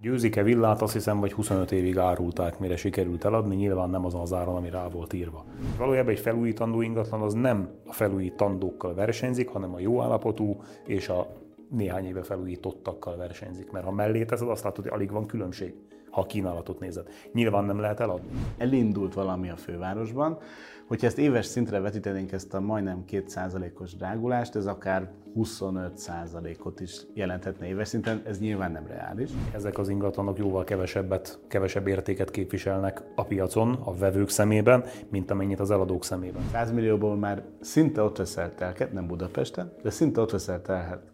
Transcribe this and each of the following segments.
Győzike villát azt hiszem, vagy 25 évig árulták, mire sikerült eladni, nyilván nem azon az áron, ami rá volt írva. Valójában egy felújítandó ingatlan az nem a felújítandókkal versenyzik, hanem a jó állapotú és a néhány éve felújítottakkal versenyzik. Mert ha mellé teszed, azt látod, hogy alig van különbség, ha a kínálatot nézed. Nyilván nem lehet eladni. Elindult valami a fővárosban, Hogyha ezt éves szintre vetítenénk ezt a majdnem 2%-os drágulást, ez akár 25%-ot is jelenthetne éves szinten, ez nyilván nem reális. Ezek az ingatlanok jóval kevesebbet, kevesebb értéket képviselnek a piacon, a vevők szemében, mint amennyit az eladók szemében. 100 millióból már szinte ott veszel telket, nem Budapesten, de szinte ott veszel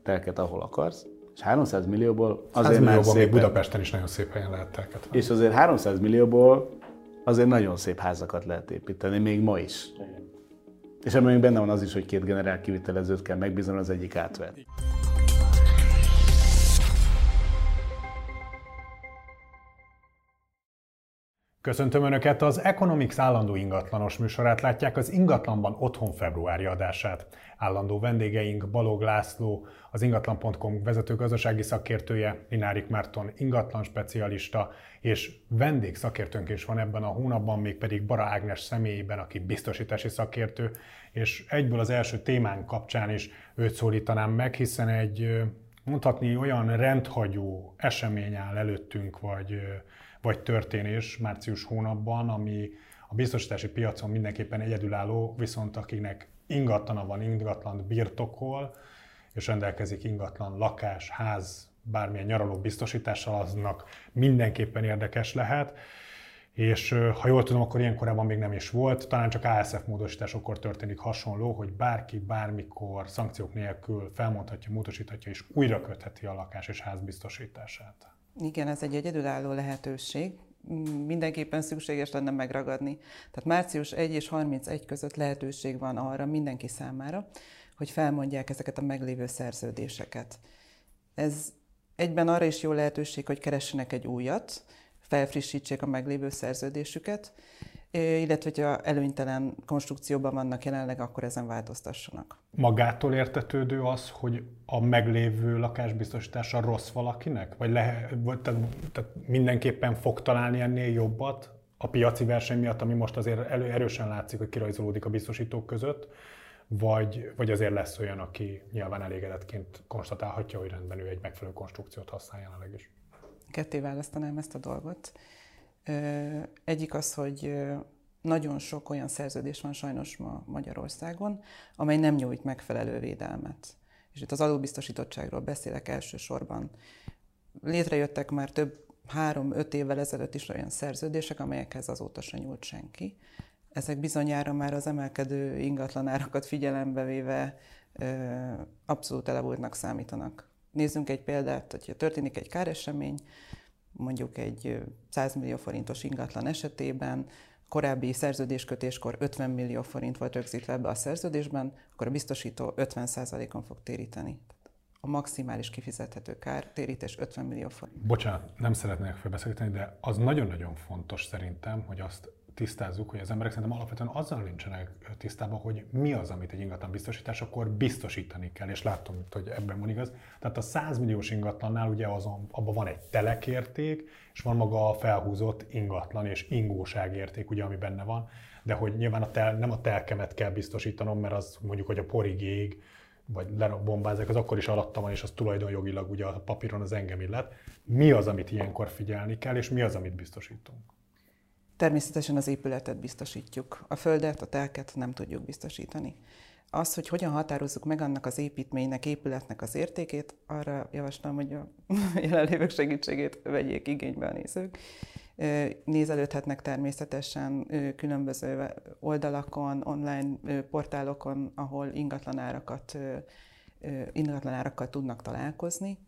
telket, ahol akarsz, és 300 millióból azért 100 millióból már még Budapesten is nagyon szép helyen lehet telket. És azért 300 millióból azért nagyon szép házakat lehet építeni, még ma is. Igen. És ebben még benne van az is, hogy két generál kivitelezőt kell megbízni, az egyik átvet. Köszöntöm Önöket! Az Economics állandó ingatlanos műsorát látják az Ingatlanban Otthon februári adását. Állandó vendégeink Balog László, az ingatlan.com vezető gazdasági szakértője, Linárik Márton ingatlan specialista, és vendégszakértőnk is van ebben a hónapban, még pedig Bara Ágnes személyében, aki biztosítási szakértő, és egyből az első témánk kapcsán is őt szólítanám meg, hiszen egy mondhatni olyan rendhagyó esemény áll előttünk, vagy, vagy történés március hónapban, ami a biztosítási piacon mindenképpen egyedülálló, viszont akinek ingatlana van, ingatlan birtokol, és rendelkezik ingatlan lakás, ház, bármilyen nyaraló biztosítással, aznak mindenképpen érdekes lehet. És ha jól tudom, akkor ilyen korábban még nem is volt, talán csak ASF módosításokkor történik hasonló, hogy bárki bármikor szankciók nélkül felmondhatja, módosíthatja és újra kötheti a lakás és ház biztosítását. Igen, ez egy egyedülálló lehetőség. Mindenképpen szükséges lenne megragadni. Tehát március 1 és 31 között lehetőség van arra mindenki számára, hogy felmondják ezeket a meglévő szerződéseket. Ez egyben arra is jó lehetőség, hogy keressenek egy újat, felfrissítsék a meglévő szerződésüket, illetve hogyha előnytelen konstrukcióban vannak jelenleg, akkor ezen változtassanak. Magától értetődő az, hogy a meglévő lakásbiztosítása rossz valakinek? Vagy, le, vagy tehát, tehát mindenképpen fog találni ennél jobbat a piaci verseny miatt, ami most azért elő, erősen látszik, hogy kirajzolódik a biztosítók között, vagy, vagy azért lesz olyan, aki nyilván elégedettként konstatálhatja, hogy rendben ő egy megfelelő konstrukciót használ jelenleg is. Ketté választanám ezt a dolgot. Egyik az, hogy nagyon sok olyan szerződés van sajnos ma Magyarországon, amely nem nyújt megfelelő védelmet. És itt az adóbiztosítottságról beszélek elsősorban. Létrejöttek már több három-öt évvel ezelőtt is olyan szerződések, amelyekhez azóta se nyúlt senki ezek bizonyára már az emelkedő ingatlanárakat figyelembe véve abszolút elavultnak számítanak. Nézzünk egy példát, hogyha történik egy káresemény, mondjuk egy 100 millió forintos ingatlan esetében, korábbi szerződéskötéskor 50 millió forint volt rögzítve ebbe a szerződésben, akkor a biztosító 50%-on fog téríteni. A maximális kifizethető kár térítés 50 millió forint. Bocsánat, nem szeretnék felbeszélni, de az nagyon-nagyon fontos szerintem, hogy azt tisztázzuk, hogy az emberek szerintem alapvetően azzal nincsenek tisztában, hogy mi az, amit egy ingatlan biztosítás, akkor biztosítani kell, és látom, hogy ebben van igaz. Tehát a 100 milliós ingatlannál ugye azon, abban van egy telekérték, és van maga a felhúzott ingatlan és ingóságérték, ugye, ami benne van, de hogy nyilván a tel, nem a telkemet kell biztosítanom, mert az mondjuk, hogy a porig ég, vagy bombázák, az akkor is alatta van, és az tulajdonjogilag ugye a papíron az engem illet. Mi az, amit ilyenkor figyelni kell, és mi az, amit biztosítunk? Természetesen az épületet biztosítjuk, a földet, a telket nem tudjuk biztosítani. Az, hogy hogyan határozzuk meg annak az építménynek, épületnek az értékét, arra javaslom, hogy a jelenlévők segítségét vegyék igénybe a nézők. Nézelődhetnek természetesen különböző oldalakon, online portálokon, ahol ingatlanárakat ingatlanárakkal tudnak találkozni.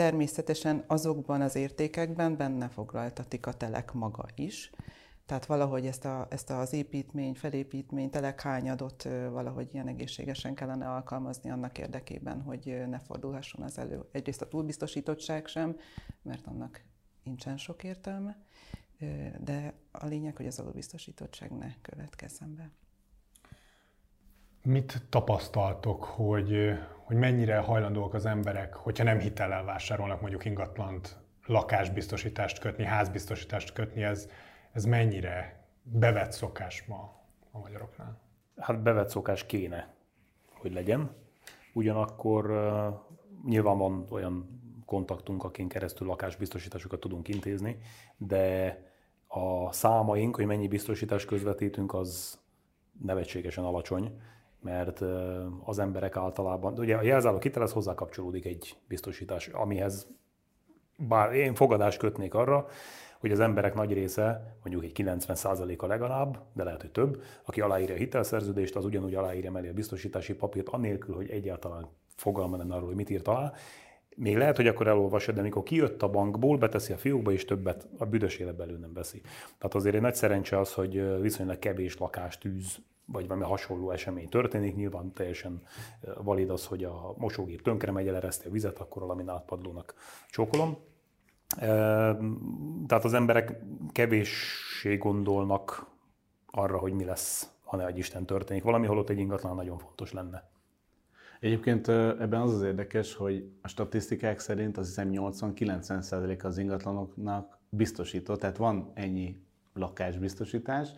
Természetesen azokban az értékekben benne foglaltatik a telek maga is, tehát valahogy ezt, a, ezt az építmény, felépítmény, telekhányadot valahogy ilyen egészségesen kellene alkalmazni annak érdekében, hogy ne fordulhasson az elő. Egyrészt a túlbiztosítottság sem, mert annak nincsen sok értelme, de a lényeg, hogy az alulbiztosítottság ne következzen be. Mit tapasztaltok, hogy, hogy mennyire hajlandóak az emberek, hogyha nem hitellel vásárolnak mondjuk ingatlant, lakásbiztosítást kötni, házbiztosítást kötni, ez, ez mennyire bevett szokás ma a magyaroknál? Hát bevett szokás kéne, hogy legyen. Ugyanakkor nyilván van olyan kontaktunk, akin keresztül lakásbiztosításokat tudunk intézni, de a számaink, hogy mennyi biztosítást közvetítünk, az nevetségesen alacsony, mert az emberek általában, ugye a jelzáló hitelhez hozzá kapcsolódik egy biztosítás, amihez bár én fogadást kötnék arra, hogy az emberek nagy része, mondjuk egy 90%-a legalább, de lehet, hogy több, aki aláírja a hitelszerződést, az ugyanúgy aláírja mellé a biztosítási papírt, anélkül, hogy egyáltalán fogalma lenne arról, hogy mit írt alá. Még lehet, hogy akkor elolvasod, de amikor kijött a bankból, beteszi a fiókba, és többet a büdös életben elő nem veszi. Tehát azért egy nagy szerencse az, hogy viszonylag kevés lakástűz vagy valami hasonló esemény történik, nyilván teljesen valid az, hogy a mosógép tönkre megy, elereszti a vizet, akkor a laminátpadlónak csókolom. Tehát az emberek kevéssé gondolnak arra, hogy mi lesz, ha ne Isten történik valami, holott egy ingatlan nagyon fontos lenne. Egyébként ebben az az érdekes, hogy a statisztikák szerint azt hiszem 80-90% az ingatlanoknak biztosított, tehát van ennyi lakásbiztosítás,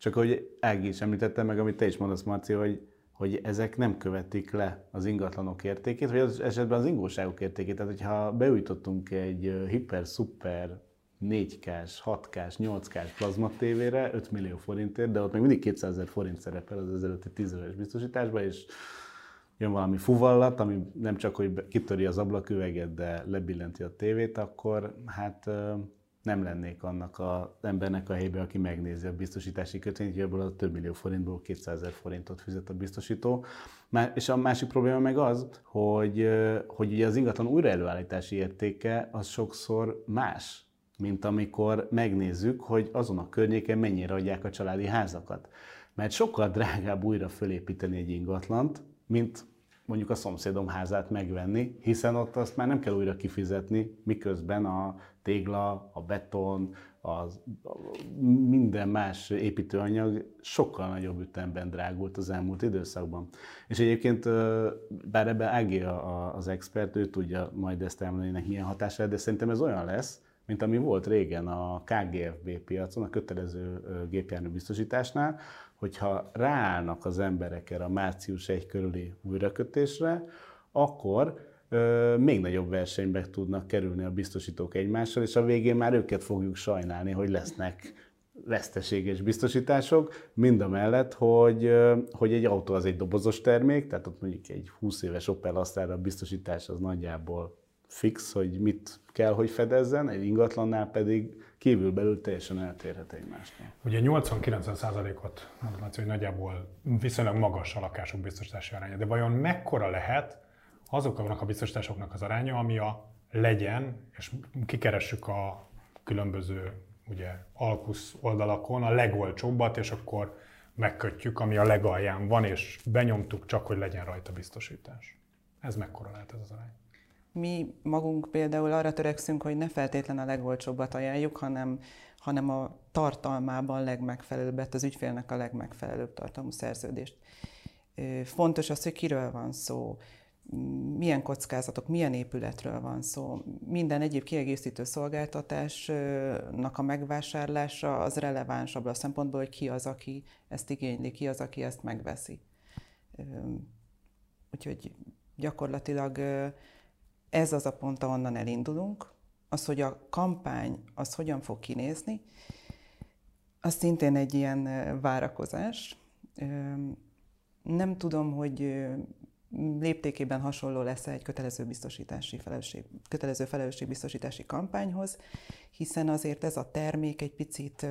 csak ahogy Ági is említette, meg amit te is mondasz, Marci, hogy, hogy ezek nem követik le az ingatlanok értékét, vagy az esetben az ingóságok értékét. Tehát, hogyha beújítottunk egy hiper-szuper 4K-s, 6K-s, 8K-s plazma tévére 5 millió forintért, de ott még mindig 200 ezer forint szerepel az ezelőtti 10 éves biztosításban, és jön valami fuvallat, ami nem csak, hogy kitöri az ablaküveget, de lebillenti a tévét, akkor hát nem lennék annak az embernek a helybe, aki megnézi a biztosítási kötvényt, hogy ebből a több millió forintból 200 ezer forintot fizet a biztosító. És a másik probléma meg az, hogy, hogy ugye az ingatlan újraelőállítási értéke az sokszor más, mint amikor megnézzük, hogy azon a környéken mennyire adják a családi házakat. Mert sokkal drágább újra fölépíteni egy ingatlant, mint mondjuk a szomszédom házát megvenni, hiszen ott azt már nem kell újra kifizetni, miközben a tégla, a beton, az, minden más építőanyag sokkal nagyobb ütemben drágult az elmúlt időszakban. És egyébként, bár ebben Ági az expert, ő tudja majd ezt elmondani, milyen hatása, de szerintem ez olyan lesz, mint ami volt régen a KGFB piacon, a kötelező gépjármű biztosításnál, hogyha ráállnak az emberek erre a március 1 körüli újrakötésre, akkor még nagyobb versenybe tudnak kerülni a biztosítók egymással, és a végén már őket fogjuk sajnálni, hogy lesznek veszteséges biztosítások, mind a mellett, hogy, hogy egy autó az egy dobozos termék, tehát ott mondjuk egy 20 éves Opel Astra biztosítás az nagyjából fix, hogy mit kell, hogy fedezzen, egy ingatlannál pedig kívülbelül teljesen eltérhet egymástól. Ugye 80-90%-ot mondom, hogy nagyjából viszonylag magas a lakások biztosítási aránya, de vajon mekkora lehet azoknak a biztosításoknak az aránya, ami a legyen, és kikeressük a különböző ugye, alkusz oldalakon a legolcsóbbat, és akkor megkötjük, ami a legalján van, és benyomtuk csak, hogy legyen rajta biztosítás. Ez mekkora lehet ez az arány? Mi magunk például arra törekszünk, hogy ne feltétlen a legolcsóbbat ajánljuk, hanem, hanem a tartalmában legmegfelelőbbet, az ügyfélnek a legmegfelelőbb tartalmú szerződést. Fontos az, hogy kiről van szó, milyen kockázatok, milyen épületről van szó. Minden egyéb kiegészítő szolgáltatásnak a megvásárlása az releváns abban a szempontból, hogy ki az, aki ezt igényli, ki az, aki ezt megveszi. Úgyhogy gyakorlatilag ez az a pont, ahonnan elindulunk. Az, hogy a kampány az hogyan fog kinézni, az szintén egy ilyen várakozás. Nem tudom, hogy léptékében hasonló lesz egy kötelező biztosítási felelősség, kötelező felelősségbiztosítási kampányhoz, hiszen azért ez a termék egy picit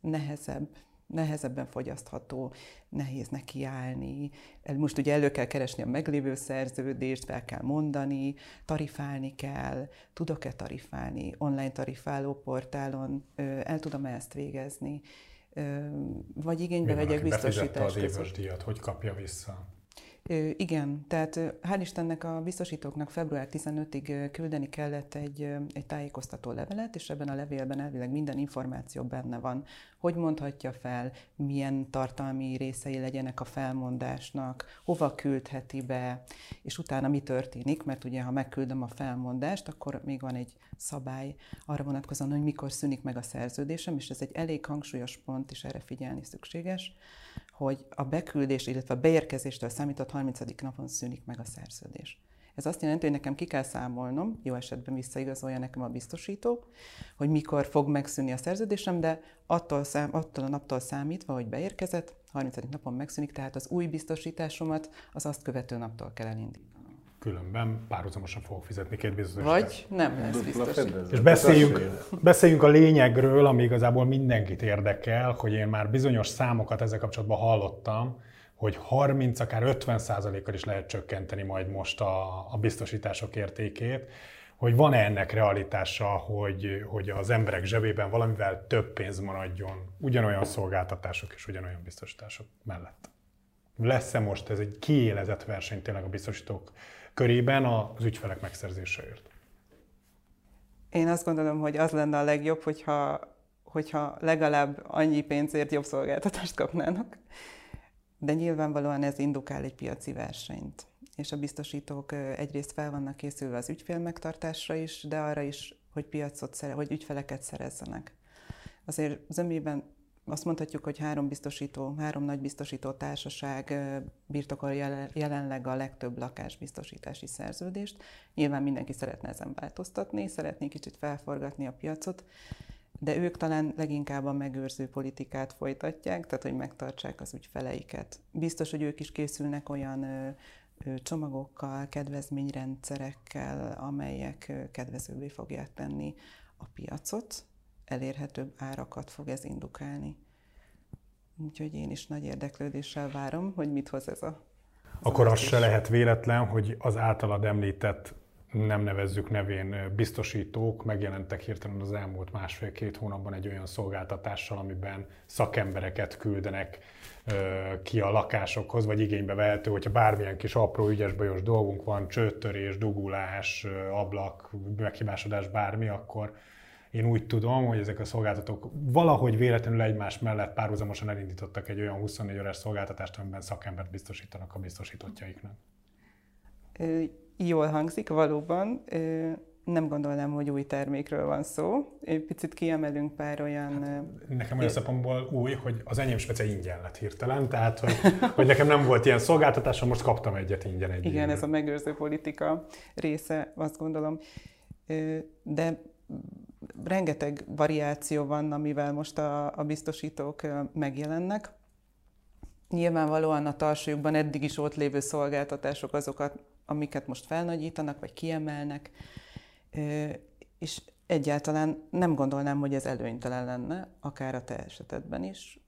nehezebb, nehezebben fogyasztható, nehéz nekiállni. Most ugye elő kell keresni a meglévő szerződést, fel kell mondani, tarifálni kell, tudok-e tarifálni, online tarifáló portálon, el tudom-e ezt végezni, vagy igénybe vegyek biztosítást. az éves díjat, hogy kapja vissza? Igen, tehát hál' Istennek a biztosítóknak február 15-ig küldeni kellett egy, egy tájékoztató levelet, és ebben a levélben elvileg minden információ benne van. Hogy mondhatja fel, milyen tartalmi részei legyenek a felmondásnak, hova küldheti be, és utána mi történik, mert ugye ha megküldöm a felmondást, akkor még van egy szabály arra vonatkozóan, hogy mikor szűnik meg a szerződésem, és ez egy elég hangsúlyos pont, és erre figyelni szükséges hogy a beküldés, illetve a beérkezéstől számított 30. napon szűnik meg a szerződés. Ez azt jelenti, hogy nekem ki kell számolnom, jó esetben visszaigazolja nekem a biztosító, hogy mikor fog megszűnni a szerződésem, de attól, szám, attól a naptól számítva, hogy beérkezett, 30. napon megszűnik, tehát az új biztosításomat az azt követő naptól kell elindítani különben párhuzamosan fogok fizetni két biztosítást. Vagy nem lesz biztos. És beszéljünk, beszéljünk a lényegről, ami igazából mindenkit érdekel, hogy én már bizonyos számokat ezzel kapcsolatban hallottam, hogy 30, akár 50 kal is lehet csökkenteni majd most a, a biztosítások értékét, hogy van-e ennek realitása, hogy, hogy az emberek zsebében valamivel több pénz maradjon ugyanolyan szolgáltatások és ugyanolyan biztosítások mellett. Lesz-e most ez egy kiélezett verseny tényleg a biztosítók körében az ügyfelek megszerzéseért? Én azt gondolom, hogy az lenne a legjobb, hogyha, hogyha legalább annyi pénzért jobb szolgáltatást kapnának. De nyilvánvalóan ez indukál egy piaci versenyt. És a biztosítók egyrészt fel vannak készülve az ügyfél megtartásra is, de arra is, hogy piacot, szere, hogy ügyfeleket szerezzenek. Azért zömében azt mondhatjuk, hogy három biztosító, három nagy biztosító társaság birtokolja jelenleg a legtöbb lakásbiztosítási szerződést. Nyilván mindenki szeretne ezen változtatni, szeretné kicsit felforgatni a piacot, de ők talán leginkább a megőrző politikát folytatják, tehát hogy megtartsák az ügyfeleiket. Biztos, hogy ők is készülnek olyan csomagokkal, kedvezményrendszerekkel, amelyek kedvezőbbé fogják tenni a piacot, elérhetőbb árakat fog ez indukálni. Úgyhogy én is nagy érdeklődéssel várom, hogy mit hoz ez a... Akkor az se lehet véletlen, hogy az általad említett nem nevezzük nevén biztosítók megjelentek hirtelen az elmúlt másfél-két hónapban egy olyan szolgáltatással, amiben szakembereket küldenek ki a lakásokhoz, vagy igénybe vehető, hogyha bármilyen kis apró ügyes bajos dolgunk van, csőttörés, dugulás, ablak, meghibásodás, bármi, akkor én úgy tudom, hogy ezek a szolgáltatók valahogy véletlenül egymás mellett párhuzamosan elindítottak egy olyan 24 órás szolgáltatást, amiben szakembert biztosítanak a biztosítottjaiknak. Jól hangzik, valóban. Nem gondolnám, hogy új termékről van szó. Picit kiemelünk pár olyan... Hát, nekem olyan szempontból új, hogy az enyém speciál ingyen lett hirtelen, tehát hogy, hogy nekem nem volt ilyen szolgáltatásom, most kaptam egyet ingyen egy Igen, ez a megőrző politika része, azt gondolom. De rengeteg variáció van, amivel most a, a biztosítók megjelennek. Nyilvánvalóan a tarsajukban eddig is ott lévő szolgáltatások azokat, amiket most felnagyítanak, vagy kiemelnek, és egyáltalán nem gondolnám, hogy ez előnytelen lenne, akár a te esetedben is.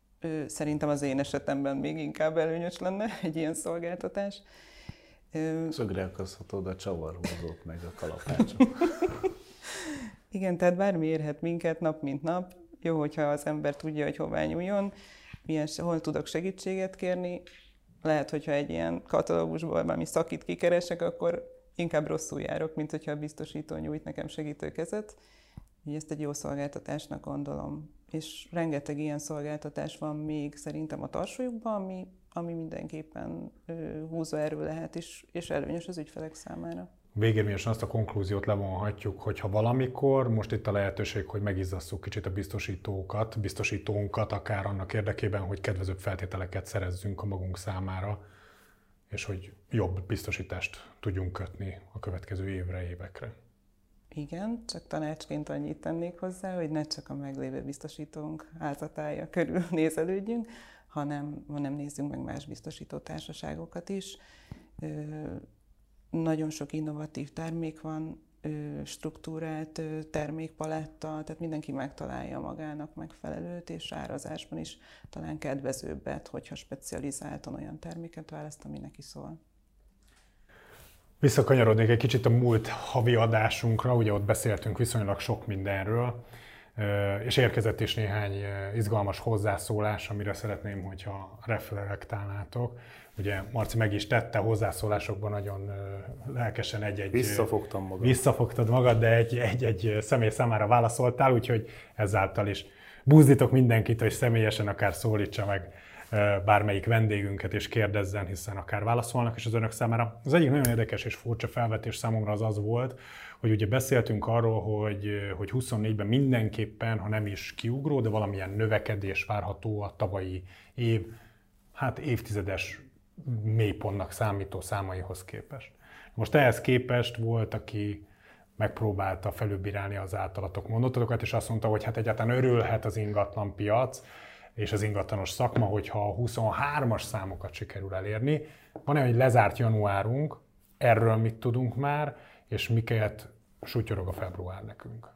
Szerintem az én esetemben még inkább előnyös lenne egy ilyen szolgáltatás. Szögre akaszhatod a csavarhúzót meg a kalapácsot. Igen, tehát bármi érhet minket nap mint nap. Jó, hogyha az ember tudja, hogy hová nyúljon, milyen, hol tudok segítséget kérni. Lehet, hogyha egy ilyen katalógusból valami szakít kikeresek, akkor inkább rosszul járok, mint hogyha a biztosító nyújt nekem segítőkezet. Így ezt egy jó szolgáltatásnak gondolom. És rengeteg ilyen szolgáltatás van még szerintem a tarsójukban, ami, ami mindenképpen húzóerő lehet, és, és előnyös az ügyfelek számára végérvényesen azt a konklúziót levonhatjuk, hogy ha valamikor, most itt a lehetőség, hogy megizzasszuk kicsit a biztosítókat, biztosítónkat, akár annak érdekében, hogy kedvezőbb feltételeket szerezzünk a magunk számára, és hogy jobb biztosítást tudjunk kötni a következő évre, évekre. Igen, csak tanácsként annyit tennék hozzá, hogy ne csak a meglévő biztosítónk házatája körül nézelődjünk, hanem, hanem nézzünk meg más biztosító társaságokat is nagyon sok innovatív termék van, struktúrált termékpaletta, tehát mindenki megtalálja magának megfelelőt, és árazásban is talán kedvezőbbet, hogyha specializáltan olyan terméket választ, ami neki szól. Visszakanyarodnék egy kicsit a múlt havi adásunkra, ugye ott beszéltünk viszonylag sok mindenről, és érkezett is néhány izgalmas hozzászólás, amire szeretném, hogyha reflektálnátok. Ugye Marci meg is tette hozzászólásokban nagyon lelkesen egy-egy... Visszafogtam magam. Visszafogtad magad, de egy-egy személy számára válaszoltál, úgyhogy ezáltal is buzdítok mindenkit, hogy személyesen akár szólítsa meg bármelyik vendégünket és kérdezzen, hiszen akár válaszolnak is az önök számára. Az egyik nagyon érdekes és furcsa felvetés számomra az az volt, hogy ugye beszéltünk arról, hogy, hogy 24-ben mindenképpen, ha nem is kiugró, de valamilyen növekedés várható a tavalyi év, hát évtizedes mélypontnak számító számaihoz képest. Most ehhez képest volt, aki megpróbálta felülbírálni az általatok mondatokat, és azt mondta, hogy hát egyáltalán örülhet az ingatlan piac, és az ingatlanos szakma, hogyha a 23-as számokat sikerül elérni. Van egy lezárt januárunk, erről mit tudunk már, és miket sutyorog a február nekünk?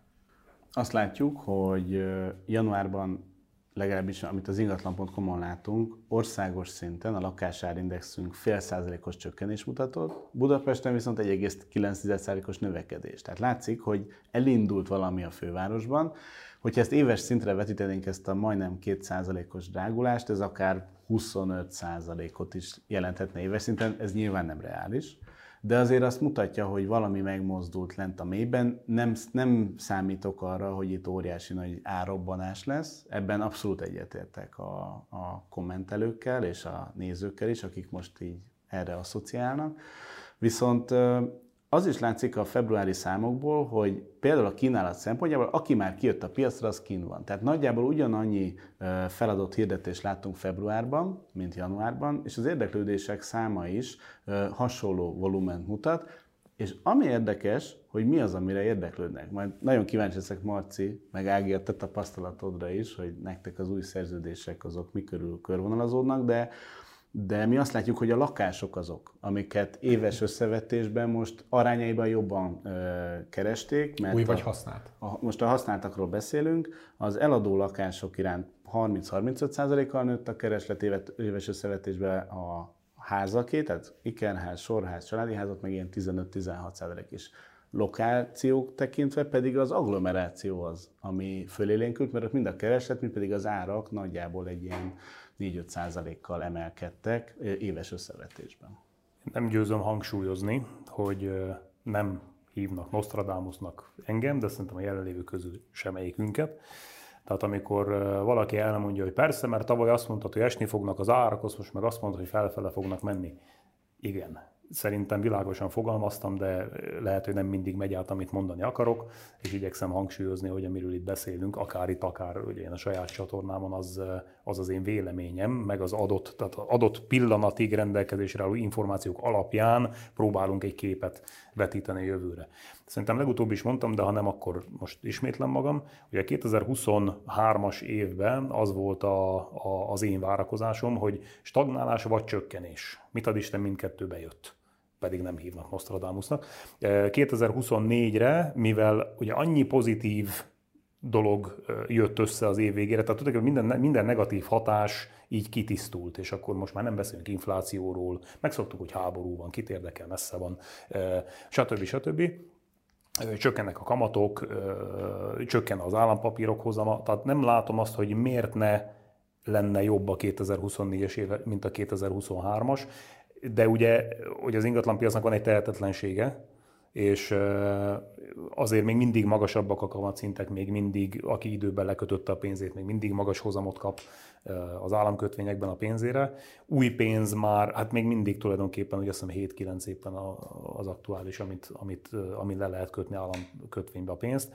Azt látjuk, hogy januárban legalábbis amit az ingatlan.com-on látunk, országos szinten a lakásárindexünk fél százalékos csökkenés mutatott, Budapesten viszont 1,9%-os növekedés. Tehát látszik, hogy elindult valami a fővárosban. Hogyha ezt éves szintre vetítenénk ezt a majdnem 2%-os drágulást, ez akár 25%-ot is jelenthetne éves szinten, ez nyilván nem reális de azért azt mutatja, hogy valami megmozdult lent a mélyben. Nem, nem számítok arra, hogy itt óriási nagy árobbanás lesz. Ebben abszolút egyetértek a, a kommentelőkkel és a nézőkkel is, akik most így erre asszociálnak. Viszont az is látszik a februári számokból, hogy például a kínálat szempontjából, aki már kijött a piacra, az kín van. Tehát nagyjából ugyanannyi feladott hirdetést láttunk februárban, mint januárban, és az érdeklődések száma is hasonló volument mutat, és ami érdekes, hogy mi az, amire érdeklődnek. Majd nagyon kíváncsi leszek, Marci, meg Ági, a te tapasztalatodra is, hogy nektek az új szerződések azok mikörül körvonalazódnak, de de mi azt látjuk, hogy a lakások azok, amiket éves összevetésben most arányaiban jobban ö, keresték. Mert Új vagy a, használt? A, most a használtakról beszélünk, az eladó lakások iránt 30-35%-kal nőtt a kereslet éves összevetésben a házaké, tehát ikerház, sorház, családi házat meg ilyen 15-16% is. Lokációk tekintve pedig az agglomeráció az, ami fölélénkült, mert ott mind a kereslet, mind pedig az árak nagyjából egy ilyen 4-5 százalékkal emelkedtek éves összevetésben. Nem győzöm hangsúlyozni, hogy nem hívnak Nostradamusnak engem, de szerintem a jelenlévő közül semmelyikünket. Tehát amikor valaki elmondja, hogy persze, mert tavaly azt mondta, hogy esni fognak az árak, azt most meg azt mondta, hogy felfele fognak menni. Igen, Szerintem világosan fogalmaztam, de lehet, hogy nem mindig megy át, amit mondani akarok, és igyekszem hangsúlyozni, hogy amiről itt beszélünk, akár itt, akár ugye én a saját csatornámon, az, az az én véleményem, meg az adott, tehát adott pillanatig rendelkezésre álló információk alapján próbálunk egy képet vetíteni a jövőre. Szerintem legutóbb is mondtam, de ha nem, akkor most ismétlem magam. Ugye 2023-as évben az volt a, a, az én várakozásom, hogy stagnálás vagy csökkenés. Mit ad Isten, mindkettőbe jött pedig nem hívnak Nostradamusnak. 2024-re, mivel ugye annyi pozitív dolog jött össze az év végére, tehát tudod, minden, minden negatív hatás így kitisztult, és akkor most már nem beszélünk inflációról, megszoktuk, hogy háború van, kit érdekel, messze van, stb. stb. Csökkennek a kamatok, csökken az állampapírok hozama, tehát nem látom azt, hogy miért ne lenne jobb a 2024-es éve, mint a 2023-as de ugye, hogy az ingatlanpiacnak van egy tehetetlensége, és azért még mindig magasabbak a kamatszintek, még mindig, aki időben lekötötte a pénzét, még mindig magas hozamot kap az államkötvényekben a pénzére. Új pénz már, hát még mindig tulajdonképpen, hogy azt hiszem 7-9 éppen az aktuális, amit, amit, amit le lehet kötni államkötvénybe a pénzt.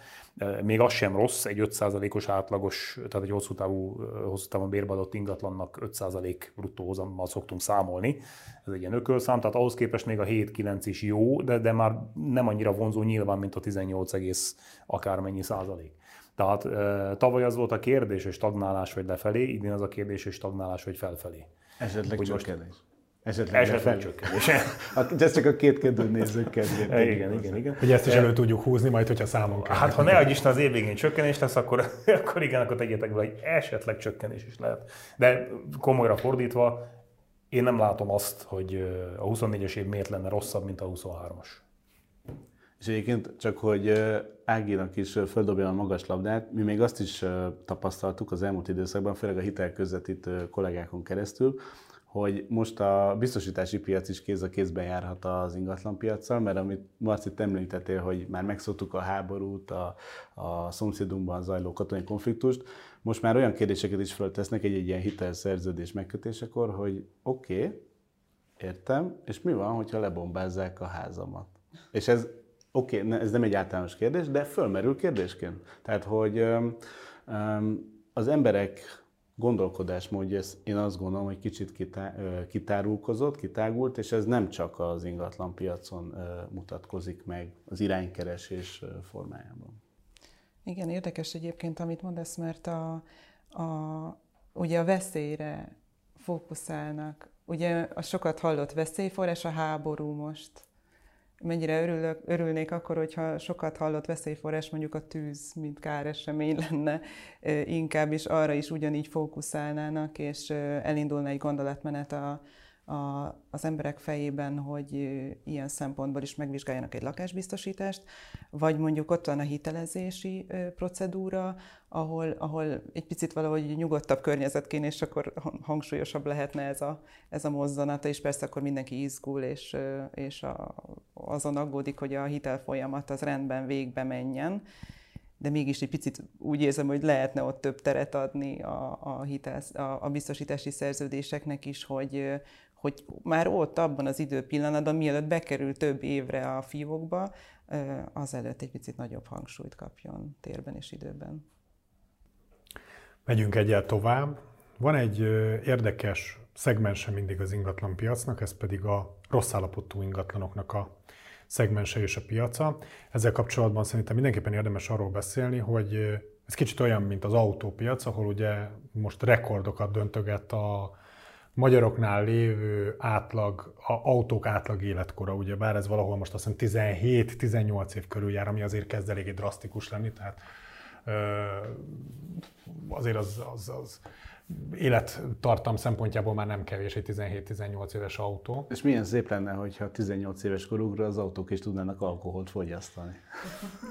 Még az sem rossz, egy 5%-os átlagos, tehát egy hosszú távú, hosszú távon bérbeadott ingatlannak 5% bruttó hozammal szoktunk számolni. Ez egy ilyen ökölszám, tehát ahhoz képest még a 7-9 is jó, de, de már nem annyira vonzó nyilván, mint a 18, akármennyi százalék. Tehát tavaly az volt a kérdés, hogy stagnálás vagy lefelé, idén az a kérdés, hogy stagnálás vagy felfelé. Esetleg Úgy csökkenés. Esetleg, Esetleg csökkenés. Ez csak a kétkedő nézők kedvéért. igen, igen, igen. Hogy ezt is elő tudjuk húzni, majd hogyha számon kell. Hát ha ne adj Isten az év végén csökkenés lesz, akkor, akkor igen, akkor tegyétek be, hogy esetleg csökkenés is lehet. De komolyra fordítva, én nem látom azt, hogy a 24-es év miért lenne rosszabb, mint a 23-as. És egyébként csak, hogy Áginak is földobja a magas labdát, mi még azt is tapasztaltuk az elmúlt időszakban, főleg a hitelközvetítő kollégákon keresztül, hogy most a biztosítási piac is kéz a kézben járhat az ingatlanpiacsal, mert amit Marci említettél, hogy már megszoktuk a háborút, a, a szomszédunkban zajló katonai konfliktust, most már olyan kérdéseket is föltesznek egy, egy ilyen hitelszerződés megkötésekor, hogy oké, okay, értem, és mi van, hogyha lebombázzák a házamat? És ez oké, okay, ez nem egy általános kérdés, de fölmerül kérdésként. Tehát, hogy az emberek gondolkodásmódja, én azt gondolom, hogy kicsit kitá, kitárulkozott, kitágult, és ez nem csak az ingatlan piacon mutatkozik meg az iránykeresés formájában. Igen, érdekes egyébként, amit mondasz, mert a, a, ugye a veszélyre fókuszálnak. Ugye a sokat hallott veszélyforrás a háború most mennyire örülök, örülnék akkor, hogyha sokat hallott veszélyforrás mondjuk a tűz, mint káresemény lenne, inkább is arra is ugyanígy fókuszálnának, és elindulna egy gondolatmenet a, a, az emberek fejében, hogy ilyen szempontból is megvizsgáljanak egy lakásbiztosítást, vagy mondjuk ott van a hitelezési procedúra, ahol, ahol egy picit valahogy nyugodtabb környezet kéne, és akkor hangsúlyosabb lehetne ez a, ez a mozzanata, és persze akkor mindenki izgul, és, és a, azon aggódik, hogy a hitelfolyamat az rendben végbe menjen. De mégis egy picit úgy érzem, hogy lehetne ott több teret adni a, a, hitel, a, a biztosítási szerződéseknek is, hogy, hogy már ott abban az időpillanatban, mielőtt bekerül több évre a fiókba, azelőtt egy picit nagyobb hangsúlyt kapjon térben és időben. Megyünk egyel tovább. Van egy érdekes szegmense mindig az ingatlan piacnak, ez pedig a rossz állapotú ingatlanoknak a szegmense és a piaca. Ezzel kapcsolatban szerintem mindenképpen érdemes arról beszélni, hogy ez kicsit olyan, mint az autópiac, ahol ugye most rekordokat döntöget a magyaroknál lévő átlag, a autók átlag életkora, ugye bár ez valahol most azt hiszem 17-18 év körül jár, ami azért kezd eléggé drasztikus lenni, tehát azért az, az, az élettartam szempontjából már nem kevés egy 17-18 éves autó. És milyen szép lenne, hogyha 18 éves korukra az autók is tudnának alkoholt fogyasztani.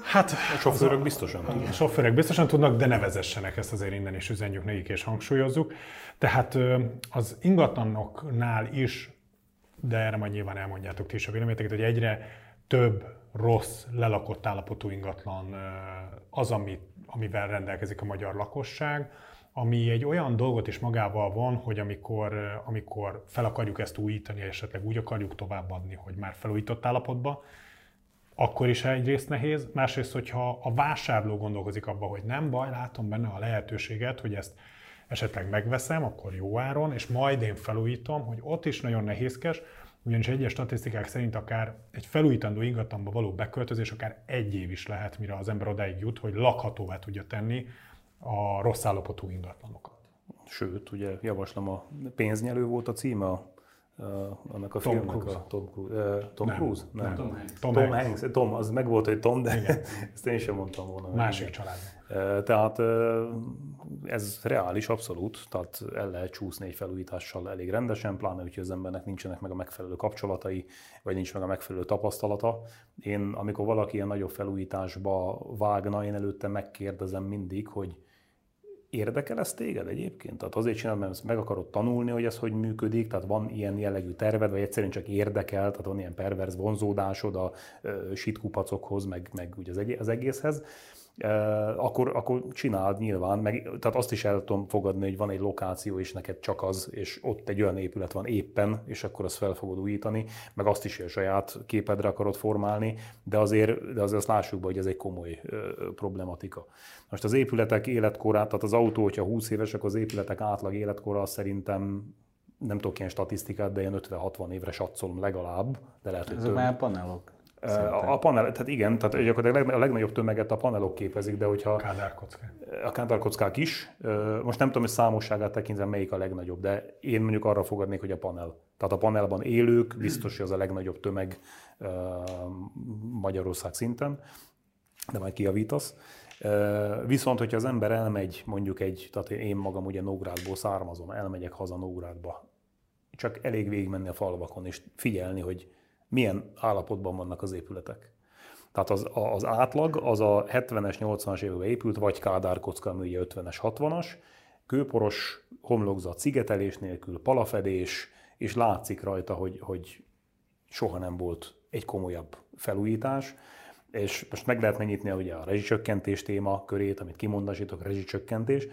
Hát a sofőrök biztosan tudnak. A sofőrök biztosan tudnak, de ne vezessenek, ezt azért innen is üzenjük nekik és hangsúlyozzuk. Tehát az ingatlanoknál is, de erre majd nyilván elmondjátok ti is a véleményeteket, hogy egyre több rossz, lelakott állapotú ingatlan az, ami, amivel rendelkezik a magyar lakosság, ami egy olyan dolgot is magával van, hogy amikor, amikor fel akarjuk ezt újítani, esetleg úgy akarjuk továbbadni, hogy már felújított állapotba, akkor is egyrészt nehéz, másrészt, hogyha a vásárló gondolkozik abba, hogy nem baj, látom benne a lehetőséget, hogy ezt esetleg megveszem, akkor jó áron, és majd én felújítom, hogy ott is nagyon nehézkes, ugyanis egyes statisztikák szerint akár egy felújítandó ingatlanba való beköltözés akár egy év is lehet, mire az ember odáig jut, hogy lakhatóvá tudja tenni a rossz állapotú ingatlanokat. Sőt, ugye javaslom, a pénznyelő volt a címe a annak a Tom filmnek Cruise. a Tom, uh, Tom nem. Cruise? Nem. nem. Tom Hanks. Tom, Tom. Hanks. Tom, az meg volt, hogy Tom, de Igen. ezt én sem mondtam volna. Másik család. Tehát ez reális abszolút, tehát el lehet csúszni egy felújítással elég rendesen, pláne, hogy az embernek nincsenek meg a megfelelő kapcsolatai, vagy nincs meg a megfelelő tapasztalata. Én, amikor valaki ilyen nagyobb felújításba vágna, én előtte megkérdezem mindig, hogy Érdekel ez téged egyébként? Tehát azért csinálod, mert meg akarod tanulni, hogy ez hogy működik, tehát van ilyen jellegű terved, vagy egyszerűen csak érdekel, tehát van ilyen perverz vonzódásod a sitkupacokhoz, meg, meg úgy az egészhez akkor, akkor csináld nyilván, meg, tehát azt is el tudom fogadni, hogy van egy lokáció, és neked csak az, és ott egy olyan épület van éppen, és akkor azt fel fogod újítani, meg azt is, hogy a saját képedre akarod formálni, de azért, de azért azt lássuk be, hogy ez egy komoly ö, problematika. Most az épületek életkorát, tehát az autó, hogyha 20 éves, akkor az épületek átlag életkora szerintem nem tudok ilyen statisztikát, de ilyen 50-60 évre satszolom legalább. De lehet, hogy Ezek már panelok. A, a panel, tehát igen, tehát gyakorlatilag a legnagyobb tömeget a panelok képezik, de hogyha... Kádárkockák. A kádárkockák is. Most nem tudom, hogy számosságát tekintve melyik a legnagyobb, de én mondjuk arra fogadnék, hogy a panel. Tehát a panelban élők biztos, hogy az a legnagyobb tömeg Magyarország szinten, de majd kiavítasz. Viszont, hogyha az ember elmegy mondjuk egy, tehát én magam ugye Nógrádból származom, elmegyek haza Nógrádba, csak elég végigmenni a falvakon és figyelni, hogy milyen állapotban vannak az épületek. Tehát az, az átlag az a 70-es, 80-as években épült, vagy Kádár kocka, ami ugye 50-es, 60-as, kőporos homlokzat, szigetelés nélkül, palafedés, és látszik rajta, hogy, hogy soha nem volt egy komolyabb felújítás. És most meg lehetne nyitni ugye a rezsicsökkentés téma körét, amit kimondasítok, rezsicsökkentés,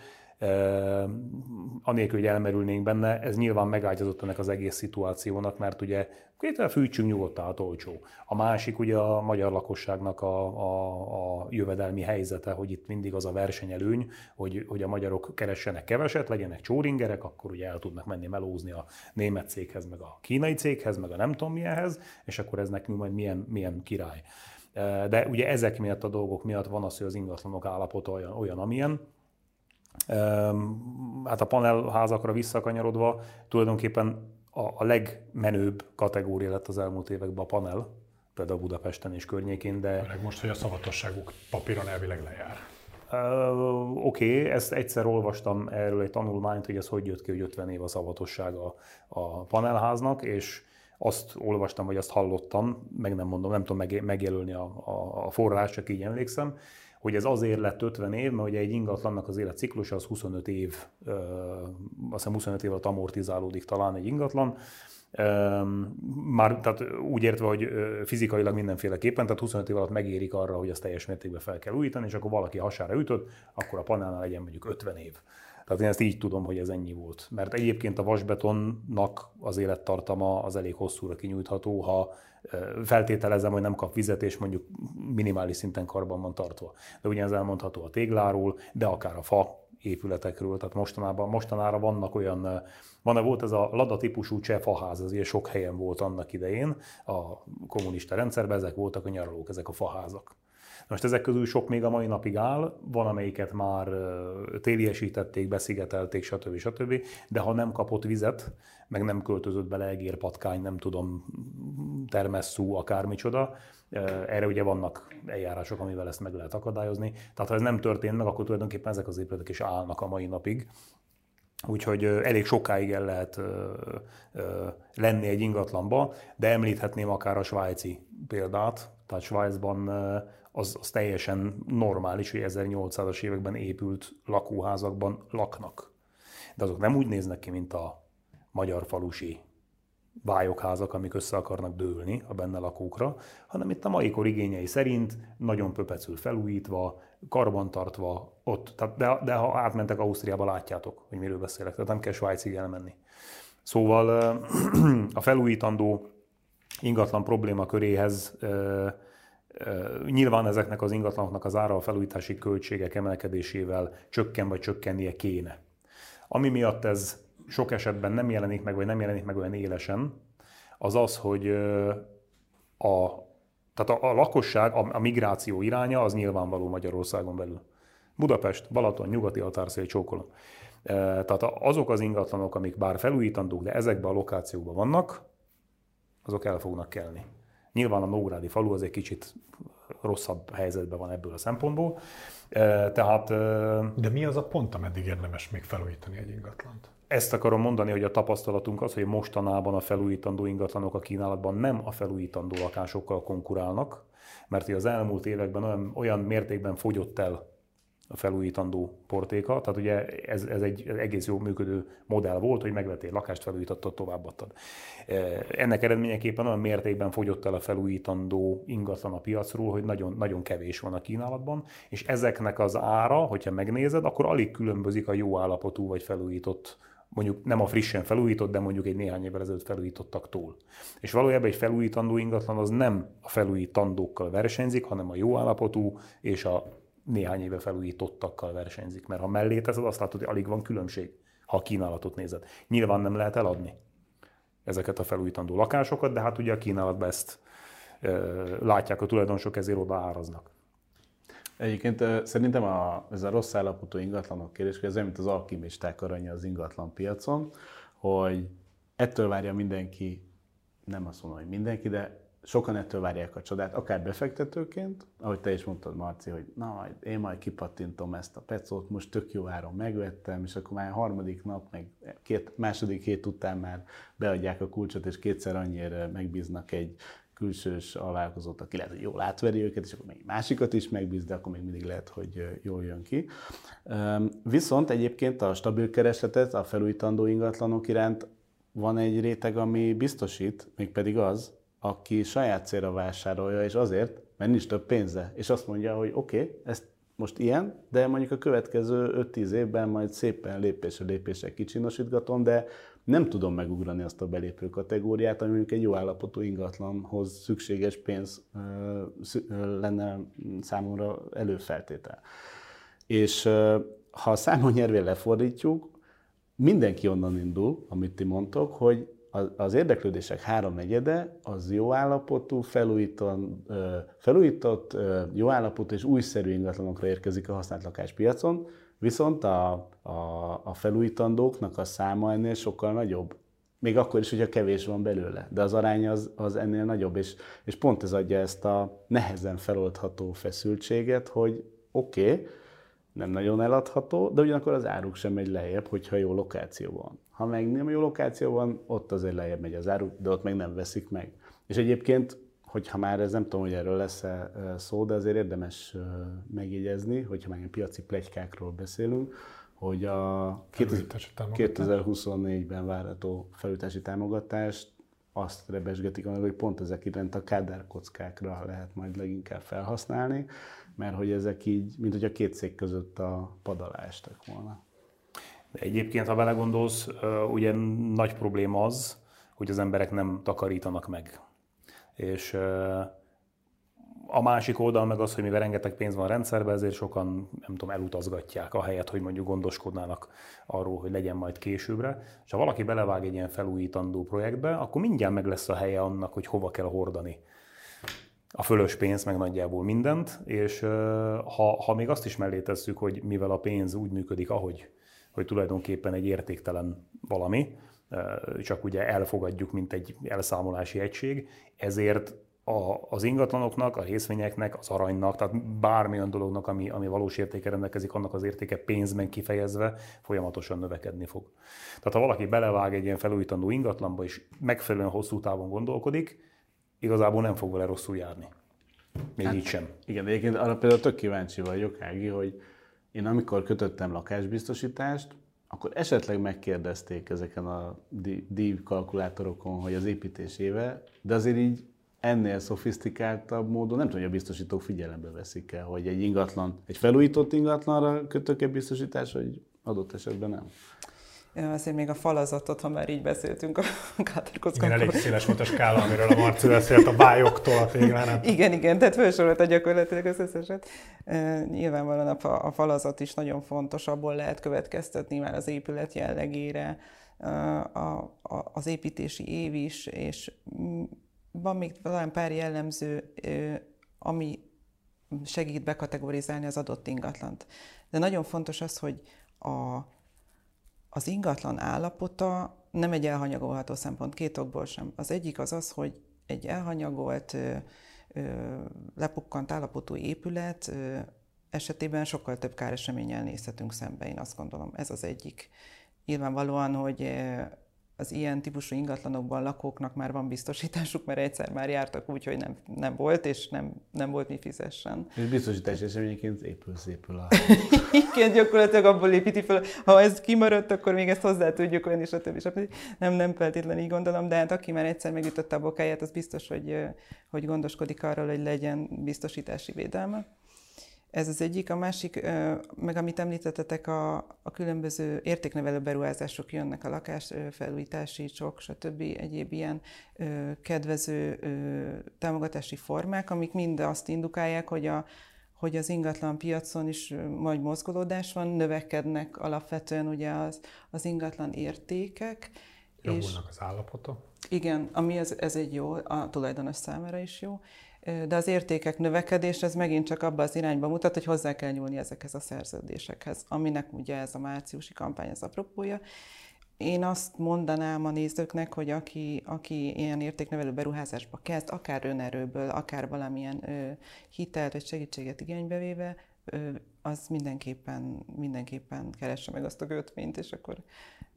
anélkül, hogy elmerülnénk benne, ez nyilván megágyazott ennek az egész szituációnak, mert ugye két fűtsünk nyugodtan, hát olcsó. A másik ugye a magyar lakosságnak a, a, a jövedelmi helyzete, hogy itt mindig az a versenyelőny, hogy, hogy a magyarok keressenek keveset, legyenek csóringerek, akkor ugye el tudnak menni melózni a német céghez, meg a kínai céghez, meg a nem tudom milyenhez, és akkor ez nekünk majd milyen, milyen király. De ugye ezek miatt a dolgok miatt van az, hogy az ingatlanok állapota olyan, olyan amilyen, Hát a panelházakra visszakanyarodva tulajdonképpen a, a legmenőbb kategória lett az elmúlt években a panel, például Budapesten és környékén, de... Főleg most, hogy a szavatosságuk papíron elvileg lejár. Uh, Oké, okay, ezt egyszer olvastam erről egy tanulmányt, hogy ez hogy jött ki, hogy 50 év a szavatossága a panelháznak, és azt olvastam, vagy azt hallottam, meg nem mondom, nem tudom megjelölni a, a, a forrás, csak így emlékszem, hogy ez azért lett 50 év, mert ugye egy ingatlannak az életciklusa az 25 év, azt hiszem 25 év alatt amortizálódik talán egy ingatlan, már tehát úgy értve, hogy fizikailag mindenféleképpen, tehát 25 év alatt megérik arra, hogy azt teljes mértékben fel kell újítani, és akkor valaki hasára ütött, akkor a panelnál legyen mondjuk 50 év. Tehát én ezt így tudom, hogy ez ennyi volt. Mert egyébként a vasbetonnak az élettartama az elég hosszúra kinyújtható, ha feltételezem, hogy nem kap vizet, és mondjuk minimális szinten karban van tartva. De ugyanez elmondható a tégláról, de akár a fa épületekről. Tehát mostanában, mostanára vannak olyan, van volt ez a Lada típusú cseh faház, ez ilyen sok helyen volt annak idején a kommunista rendszerben, ezek voltak a nyaralók, ezek a faházak. Most ezek közül sok még a mai napig áll, van amelyiket már téliesítették, beszigetelték, stb. stb. De ha nem kapott vizet, meg nem költözött bele egérpatkány, nem tudom, termesszú, akármicsoda, erre ugye vannak eljárások, amivel ezt meg lehet akadályozni. Tehát ha ez nem történt meg, akkor tulajdonképpen ezek az épületek is állnak a mai napig. Úgyhogy elég sokáig el lehet lenni egy ingatlanba, de említhetném akár a svájci példát. Tehát Svájcban az, az teljesen normális, hogy 1800-as években épült lakóházakban laknak. De azok nem úgy néznek ki, mint a magyar falusi vályokházak, amik össze akarnak dőlni a benne lakókra, hanem itt a mai kor igényei szerint nagyon pöpecül felújítva, karbantartva ott, tehát de, de ha átmentek Ausztriába, látjátok, hogy miről beszélek, tehát nem kell Svájcig elmenni. Szóval a felújítandó ingatlan probléma köréhez Nyilván ezeknek az ingatlanoknak az ára a felújítási költségek emelkedésével csökken vagy csökkennie kéne. Ami miatt ez sok esetben nem jelenik meg, vagy nem jelenik meg olyan élesen, az az, hogy a, tehát a, a lakosság, a, a migráció iránya az nyilvánvaló Magyarországon belül. Budapest, Balaton, nyugati határszél, csókolom. Tehát azok az ingatlanok, amik bár felújítandók, de ezekben a lokációkban vannak, azok el fognak kelni. Nyilván a Nógrádi falu az egy kicsit rosszabb helyzetben van ebből a szempontból. Tehát, De mi az a pont, ameddig érdemes még felújítani egy ingatlant? Ezt akarom mondani, hogy a tapasztalatunk az, hogy mostanában a felújítandó ingatlanok a kínálatban nem a felújítandó lakásokkal konkurálnak, mert az elmúlt években olyan, olyan mértékben fogyott el felújítandó portéka. Tehát ugye ez, ez egy egész jó működő modell volt, hogy megvettél lakást, felújítottad, továbbadtad. E, ennek eredményeképpen olyan mértékben fogyott el a felújítandó ingatlan a piacról, hogy nagyon, nagyon kevés van a kínálatban, és ezeknek az ára, hogyha megnézed, akkor alig különbözik a jó állapotú vagy felújított mondjuk nem a frissen felújított, de mondjuk egy néhány évvel ezelőtt felújítottaktól. És valójában egy felújítandó ingatlan az nem a felújítandókkal versenyzik, hanem a jó állapotú és a néhány éve felújítottakkal versenyzik, mert ha mellé teszed, azt látod, hogy alig van különbség, ha a kínálatot nézed. Nyilván nem lehet eladni ezeket a felújítandó lakásokat, de hát ugye a kínálatban ezt látják a tulajdonosok, ezért oda áraznak. Egyébként szerintem a, ez a rossz állapotú ingatlanok kérdés, ez olyan, mint az alkimisták aranya az ingatlan piacon, hogy ettől várja mindenki, nem azt mondom, hogy mindenki, de sokan ettől várják a csodát, akár befektetőként, ahogy te is mondtad, Marci, hogy na majd én majd kipattintom ezt a pecót, most tök jó áron megvettem, és akkor már a harmadik nap, meg két, második hét után már beadják a kulcsot, és kétszer annyira megbíznak egy külsős alvállalkozót, aki lehet, hogy jól átveri őket, és akkor még másikat is megbíz, de akkor még mindig lehet, hogy jól jön ki. Viszont egyébként a stabil keresletet, a felújítandó ingatlanok iránt van egy réteg, ami biztosít, mégpedig az, aki saját célra vásárolja, és azért, mert nincs több pénze. És azt mondja, hogy oké, okay, ezt most ilyen, de mondjuk a következő 5-10 évben majd szépen lépésre lépésre kicsinosítgatom, de nem tudom megugrani azt a belépő kategóriát, ami mondjuk egy jó állapotú ingatlanhoz szükséges pénz lenne számomra előfeltétel. És ha a számon nyervé lefordítjuk, mindenki onnan indul, amit ti mondtok, hogy az érdeklődések háromnegyede az jó állapotú, felújított, felújított, jó állapotú és újszerű ingatlanokra érkezik a használt lakáspiacon, viszont a, a, a felújítandóknak a száma ennél sokkal nagyobb. Még akkor is, hogyha kevés van belőle, de az arány az, az ennél nagyobb, és, és pont ez adja ezt a nehezen feloldható feszültséget, hogy oké, okay, nem nagyon eladható, de ugyanakkor az áruk sem megy lejjebb, hogyha jó lokáció van. Ha meg nem jó lokáció van, ott azért lejjebb megy az áru, de ott meg nem veszik meg. És egyébként, hogyha már ez nem tudom, hogy erről lesz -e szó, de azért érdemes megjegyezni, hogyha már ilyen piaci plegykákról beszélünk, hogy a 2024-ben várható felújítási támogatást azt rebesgetik, hogy pont ezek iránt a kádárkockákra lehet majd leginkább felhasználni, mert hogy ezek így, mint hogy a két szék között a padalástak volna. Egyébként, ha belegondolsz, ugye nagy probléma az, hogy az emberek nem takarítanak meg. És a másik oldal meg az, hogy mivel rengeteg pénz van a rendszerben, ezért sokan, nem tudom, elutazgatják, ahelyett, hogy mondjuk gondoskodnának arról, hogy legyen majd későbbre. És ha valaki belevág egy ilyen felújítandó projektbe, akkor mindjárt meg lesz a helye annak, hogy hova kell hordani a fölös pénz, meg nagyjából mindent, és ha, ha még azt is mellé tesszük, hogy mivel a pénz úgy működik, ahogy hogy tulajdonképpen egy értéktelen valami, csak ugye elfogadjuk, mint egy elszámolási egység, ezért a, az ingatlanoknak, a részvényeknek, az aranynak, tehát bármilyen dolognak, ami, ami valós értéke rendelkezik, annak az értéke pénzben kifejezve folyamatosan növekedni fog. Tehát ha valaki belevág egy ilyen felújítandó ingatlanba, és megfelelően hosszú távon gondolkodik, igazából nem fog vele rosszul járni. Még hát, így sem. Igen, egyébként arra például tök kíváncsi vagyok, Ági, hogy én amikor kötöttem lakásbiztosítást, akkor esetleg megkérdezték ezeken a díj kalkulátorokon, hogy az építés éve, de azért így ennél szofisztikáltabb módon nem tudom, hogy a biztosítók figyelembe veszik el, hogy egy ingatlan, egy felújított ingatlanra kötök-e biztosítás, vagy adott esetben nem. Azért még a falazatot, ha már így beszéltünk a káterkockán. Igen, elég széles volt a skála, amiről a Marci beszélt, a bályoktól a téglának. Igen, igen, tehát felsorolta gyakorlatilag az összeset. Nyilvánvalóan a, a falazat is nagyon fontos, abból lehet következtetni már az épület jellegére, a, a, az építési év is, és van még talán pár jellemző, ami segít bekategorizálni az adott ingatlant. De nagyon fontos az, hogy a az ingatlan állapota nem egy elhanyagolható szempont, két okból sem. Az egyik az az, hogy egy elhanyagolt, lepukkant állapotú épület esetében sokkal több káreseménnyel nézhetünk szembe, én azt gondolom. Ez az egyik. Nyilvánvalóan, hogy az ilyen típusú ingatlanokban lakóknak már van biztosításuk, mert egyszer már jártak úgy, hogy nem, nem volt, és nem, nem volt mi fizessen. És biztosítás eseményként épül szépül a... Igen, gyakorlatilag abból építi fel. Ha ez kimaradt, akkor még ezt hozzá tudjuk olyan, és a többi. Nem, nem feltétlenül így gondolom, de hát aki már egyszer megütötte a bokáját, az biztos, hogy, hogy gondoskodik arról, hogy legyen biztosítási védelme. Ez az egyik. A másik, meg amit említettetek, a, a különböző értéknevelő beruházások jönnek, a lakásfelújítási csok, stb. egyéb ilyen kedvező támogatási formák, amik mind azt indukálják, hogy a, hogy az ingatlan piacon is majd mozgolódás van, növekednek alapvetően ugye az, az ingatlan értékek. Javulnak és, az állapotok. Igen, ami ez, ez egy jó, a tulajdonos számára is jó, de az értékek növekedés, ez megint csak abba az irányba mutat, hogy hozzá kell nyúlni ezekhez a szerződésekhez, aminek ugye ez a márciusi kampány az apropója. Én azt mondanám a nézőknek, hogy aki, aki ilyen értéknevelő beruházásba kezd, akár önerőből, akár valamilyen ö, hitelt vagy segítséget igénybe véve, az mindenképpen, mindenképpen keresse meg azt a kötvényt, és akkor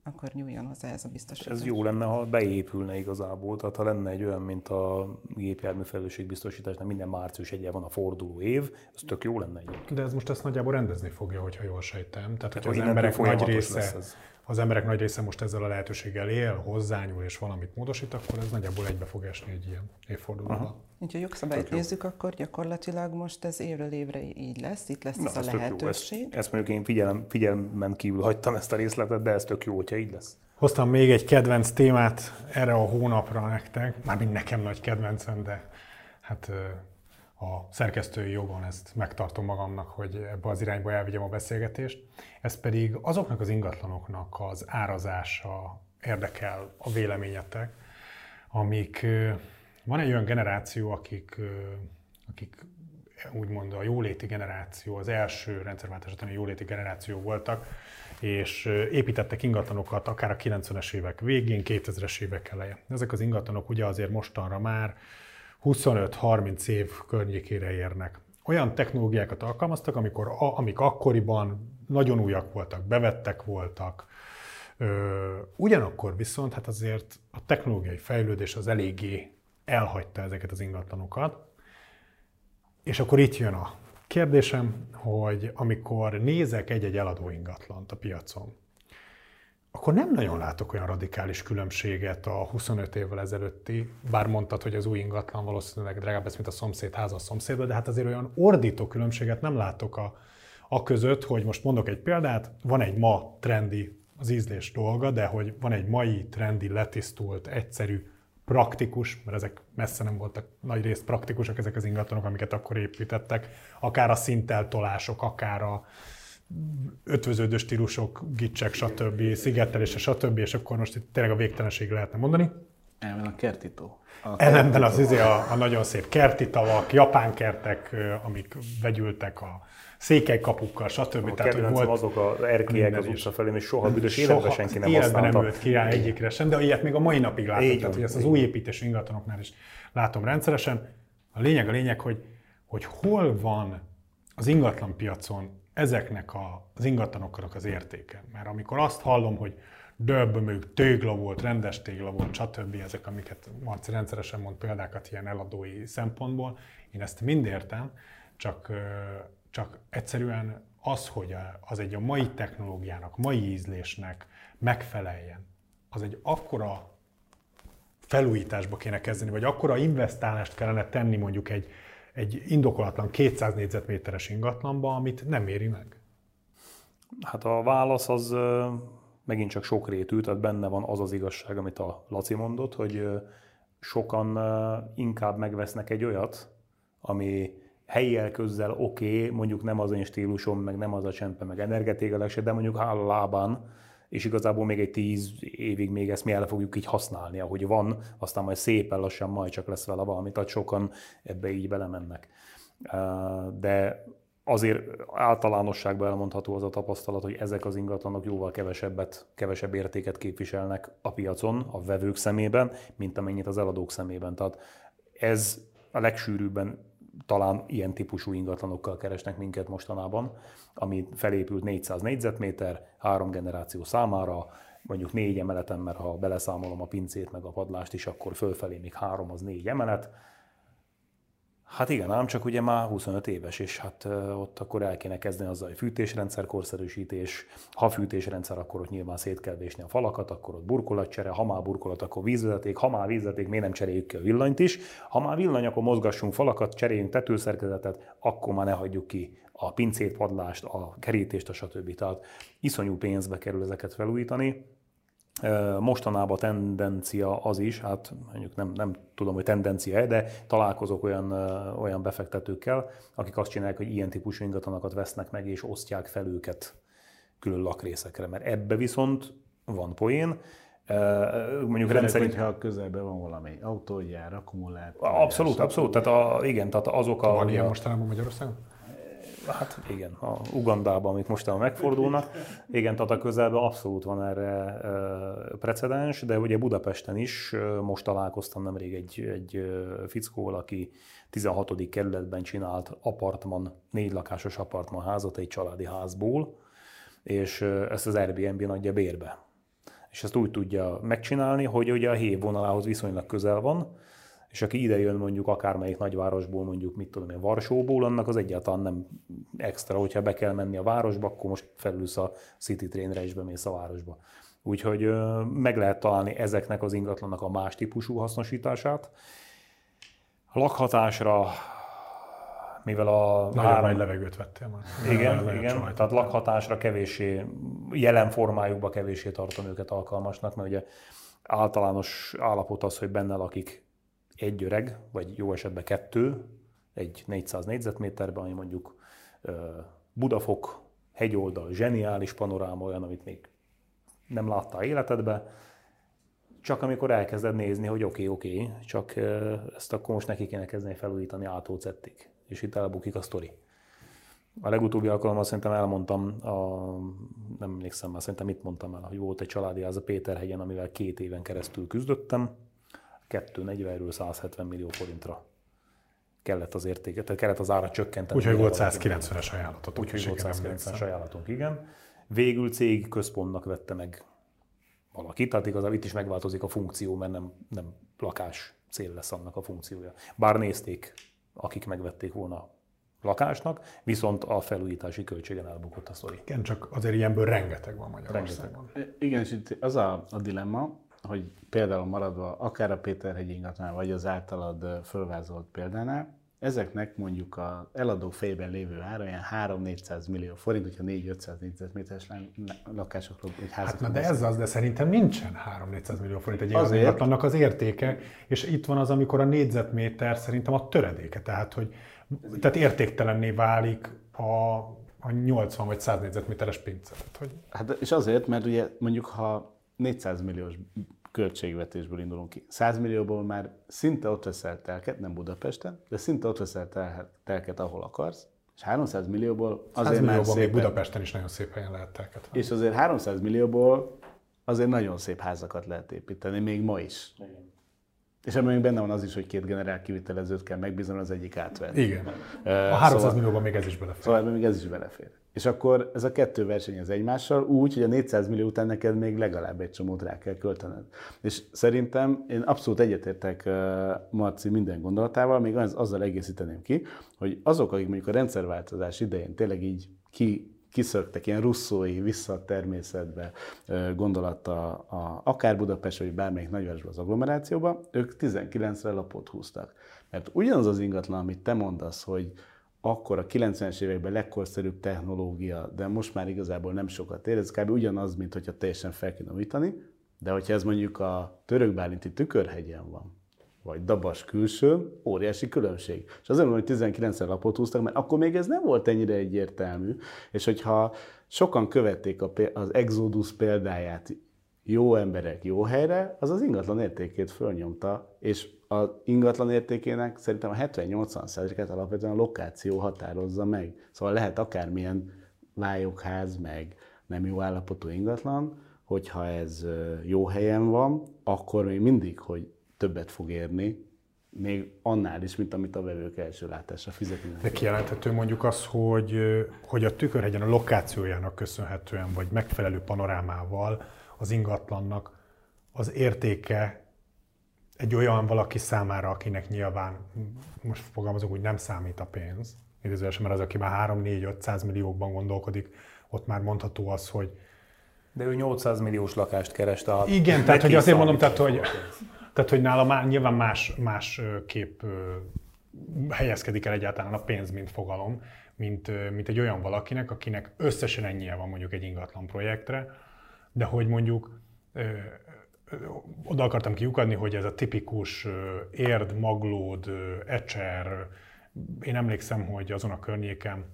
akkor nyúljon hozzá ez a biztosítás. Ez jó lenne, ha beépülne igazából, tehát ha lenne egy olyan, mint a gépjármű felelősségbiztosításnál minden március egyen van a forduló év, ez tök jó lenne egyébként. De ez most ezt nagyjából rendezni fogja, hogyha jól sejtem. Tehát, hogy az emberek nagy része, az emberek nagy része most ezzel a lehetőséggel él, hozzányúl és valamit módosít, akkor ez nagyjából egybe fog esni egy ilyen évfordulóval. Ha a jogszabályt nézzük, akkor gyakorlatilag most ez évről évre így lesz, itt lesz Na, ez a lehetőség. Ezt, ezt mondjuk én figyelem, figyelmen kívül hagytam ezt a részletet, de ez tök jó, hogyha így lesz. Hoztam még egy kedvenc témát erre a hónapra nektek, mármint nekem nagy kedvencem, de hát a szerkesztői jogon ezt megtartom magamnak, hogy ebbe az irányba elvigyem a beszélgetést. Ez pedig azoknak az ingatlanoknak az árazása érdekel a véleményetek, amik van egy olyan generáció, akik, akik úgymond a jóléti generáció, az első rendszerváltás utáni jóléti generáció voltak, és építettek ingatlanokat akár a 90-es évek végén, 2000-es évek eleje. Ezek az ingatlanok ugye azért mostanra már 25-30 év környékére érnek. Olyan technológiákat alkalmaztak, amikor, amik akkoriban nagyon újak voltak, bevettek voltak, ugyanakkor viszont hát azért a technológiai fejlődés az eléggé elhagyta ezeket az ingatlanokat. És akkor itt jön a kérdésem, hogy amikor nézek egy-egy eladó ingatlant a piacon, akkor nem nagyon látok olyan radikális különbséget a 25 évvel ezelőtti, bár mondtad, hogy az új ingatlan valószínűleg drágább lesz, mint a szomszéd háza a szomszédban, de hát azért olyan ordító különbséget nem látok a, a között, hogy most mondok egy példát, van egy ma trendi az ízlés dolga, de hogy van egy mai trendi, letisztult, egyszerű praktikus, mert ezek messze nem voltak nagy részt praktikusak ezek az ingatlanok, amiket akkor építettek, akár a szinteltolások, akár a ötvöződő stílusok, gicsek, stb., szigetelése, stb., és akkor most itt tényleg a végtelenség lehetne mondani. Elmen a kertító. A Ellenben az izé a, a nagyon szép kerti tavak, japán kertek, amik vegyültek a székelykapukkal, stb. A Tehát, hogy volt azok az erkélyek az utca felé, és soha büdös életben senki nem életben használta. nem ült ki rá egyikre sem, de ilyet még a mai napig látom. Így Tehát, hogy ezt az új építés ingatlanoknál is látom rendszeresen. A lényeg a lényeg, hogy, hogy hol van az ingatlan piacon ezeknek a, az ingatlanoknak az értéke. Mert amikor azt hallom, hogy döbb, mondjuk tégla volt, rendes tégla volt, stb. ezek, amiket Marci rendszeresen mond példákat ilyen eladói szempontból, én ezt mind értem, csak, csak egyszerűen az, hogy az egy a mai technológiának, mai ízlésnek megfeleljen, az egy akkora felújításba kéne kezdeni, vagy akkora investálást kellene tenni mondjuk egy, egy indokolatlan 200 négyzetméteres ingatlanba, amit nem éri meg? Hát a válasz az megint csak sokrétű, tehát benne van az az igazság, amit a Laci mondott, hogy sokan inkább megvesznek egy olyat, ami helyi közzel oké, okay, mondjuk nem az én stílusom, meg nem az a csempe, meg energetékelek se, de mondjuk áll a lábán, és igazából még egy tíz évig még ezt mi el fogjuk így használni, ahogy van, aztán majd szépen lassan majd csak lesz vele valami, tehát sokan ebbe így belemennek. De azért általánosságban elmondható az a tapasztalat, hogy ezek az ingatlanok jóval kevesebbet, kevesebb értéket képviselnek a piacon, a vevők szemében, mint amennyit az eladók szemében. Tehát ez a legsűrűbben talán ilyen típusú ingatlanokkal keresnek minket mostanában, ami felépült 400 négyzetméter, három generáció számára, mondjuk négy emeleten, mert ha beleszámolom a pincét meg a padlást is, akkor fölfelé még három, az négy emelet, Hát igen, ám csak ugye már 25 éves, és hát ott akkor el kéne kezdeni azzal, hogy fűtésrendszer korszerűsítés, ha fűtésrendszer, akkor ott nyilván szét kell vésni a falakat, akkor ott burkolatcsere, ha már burkolat, akkor vízvezeték, ha már vízvezeték, miért nem cseréljük ki a villanyt is, ha már villany, akkor mozgassunk falakat, cseréljünk tetőszerkezetet, akkor már ne hagyjuk ki a pincét, padlást, a kerítést, a stb. Tehát iszonyú pénzbe kerül ezeket felújítani, Mostanában tendencia az is, hát mondjuk nem, nem tudom, hogy tendencia de találkozok olyan, olyan befektetőkkel, akik azt csinálják, hogy ilyen típusú ingatlanokat vesznek meg és osztják fel őket külön lakrészekre. Mert ebbe viszont van poén, mondjuk Főleg, rendszerint... hogyha a közelben van valami autógyár, akkumulátor. Abszolút, abszolút. Tehát a, igen, tehát azok a... Van ilyen mostanában Magyarországon? Hát igen, a Ugandában, amit mostanában megfordulnak. Igen, tehát a közelben abszolút van erre precedens, de ugye Budapesten is most találkoztam nemrég egy, egy fickóval, aki 16. kerületben csinált apartman, négy lakásos apartman házat egy családi házból, és ezt az Airbnb adja bérbe. És ezt úgy tudja megcsinálni, hogy ugye a hév vonalához viszonylag közel van, és aki ide jön mondjuk akármelyik nagyvárosból, mondjuk mit tudom én, Varsóból, annak az egyáltalán nem extra, hogyha be kell menni a városba, akkor most felülsz a City Trainre és bemész a városba. Úgyhogy meg lehet találni ezeknek az ingatlannak a más típusú hasznosítását. Lakhatásra, mivel a Nagyon három- nagy levegőt vettél már. igen, Nagyon igen. csomag. Tehát lakhatásra kevéssé, jelen formájukban kevéssé tartom őket alkalmasnak, mert ugye általános állapot az, hogy benne lakik egy öreg, vagy jó esetben kettő, egy 400 négyzetméterben, ami mondjuk Budafok, hegyoldal, zseniális panoráma, olyan, amit még nem láttál életedbe, csak amikor elkezded nézni, hogy oké, okay, oké, okay, csak ezt akkor most neki kéne kezdeni felújítani átócettig, és itt elbukik a sztori. A legutóbbi alkalommal szerintem elmondtam, a, nem emlékszem már, szerintem mit mondtam el, hogy volt egy családi ház a Péterhegyen, amivel két éven keresztül küzdöttem, 240-ről 170 millió forintra kellett az értéke, tehát kellett az ára csökkenteni. Úgyhogy volt Valakinek. 190-es ajánlatot. Úgyhogy volt 190 ajánlatunk, igen. Végül cég központnak vette meg valaki, tehát igazából itt is megváltozik a funkció, mert nem, nem lakás cél lesz annak a funkciója. Bár nézték, akik megvették volna lakásnak, viszont a felújítási költségen elbukott a sztori. Igen, csak azért ilyenből rengeteg van Magyarországon. Igen, és itt az a, a dilemma, hogy például maradva akár a Péterhegy ingatlan, vagy az általad fölvázolt példánál, ezeknek mondjuk az eladó fejében lévő ára ilyen 3-400 millió forint, hogyha 4-500 négyzetméteres lakásokról, vagy Hát házakról na de ez az, de szerintem nincsen 3-400 millió forint egy Azért. Azért. ingatlannak az értéke, és itt van az, amikor a négyzetméter szerintem a töredéke, tehát hogy tehát értéktelenné válik a, a 80 vagy 100 négyzetméteres pince. Tehát, hogy Hát és azért, mert ugye mondjuk ha 400 milliós költségvetésből indulunk ki, 100 millióból már szinte ott veszel telket, nem Budapesten, de szinte ott veszel tel- telket, ahol akarsz, és 300 millióból 100 azért már millióban még szépen, Budapesten is nagyon szép helyen lehet telket venni. és azért 300 millióból azért nagyon szép házakat lehet építeni, még ma is. És ebben még benne van az is, hogy két generál kivitelezőt kell megbízni, az egyik átvenni. Igen. A 300 szóval- millióban még ez is belefér. Szóval még ez is belefér. És akkor ez a kettő versenyez egymással úgy, hogy a 400 millió után neked még legalább egy csomót rá kell költened. És szerintem én abszolút egyetértek Marci minden gondolatával, még az, azzal egészíteném ki, hogy azok, akik mondjuk a rendszerváltozás idején tényleg így ki, kiszöktek, ilyen russzói, vissza a természetbe ö, gondolata, a, akár Budapest, vagy bármelyik nagyvárosban az agglomerációba, ők 19-re lapot húztak. Mert ugyanaz az ingatlan, amit te mondasz, hogy akkor a 90-es években legkorszerűbb technológia, de most már igazából nem sokat ér, ez kb. ugyanaz, mint hogyha teljesen fel kéne újítani, de hogyha ez mondjuk a törökbálinti tükörhegyen van, vagy dabas külső, óriási különbség. És azért mondom, hogy 19-re lapot húztak, mert akkor még ez nem volt ennyire egyértelmű, és hogyha sokan követték az Exodus példáját, jó emberek jó helyre, az az ingatlan értékét fölnyomta, és az ingatlan értékének szerintem a 70-80%-át alapvetően a lokáció határozza meg. Szóval lehet akármilyen vályogház, meg nem jó állapotú ingatlan, hogyha ez jó helyen van, akkor még mindig, hogy többet fog érni, még annál is, mint amit a vevők első látásra fizetnek. De kijelenthető mondjuk az, hogy, hogy a tükörhegyen a lokációjának köszönhetően, vagy megfelelő panorámával az ingatlannak az értéke egy olyan valaki számára, akinek nyilván, most fogalmazunk úgy, nem számít a pénz, idézőesen, mert az, aki már 3-4-500 milliókban gondolkodik, ott már mondható az, hogy De ő 800 milliós lakást keres, tehát... igen, tehát hogy azért mondom, tehát hogy, a tehát, hogy nála már nyilván más, más kép helyezkedik el egyáltalán a pénz, mint fogalom, mint, mint egy olyan valakinek, akinek összesen ennyie van mondjuk egy ingatlan projektre, de hogy mondjuk ö, oda akartam kiukadni, hogy ez a tipikus érd, maglód, ecser, én emlékszem, hogy azon a környéken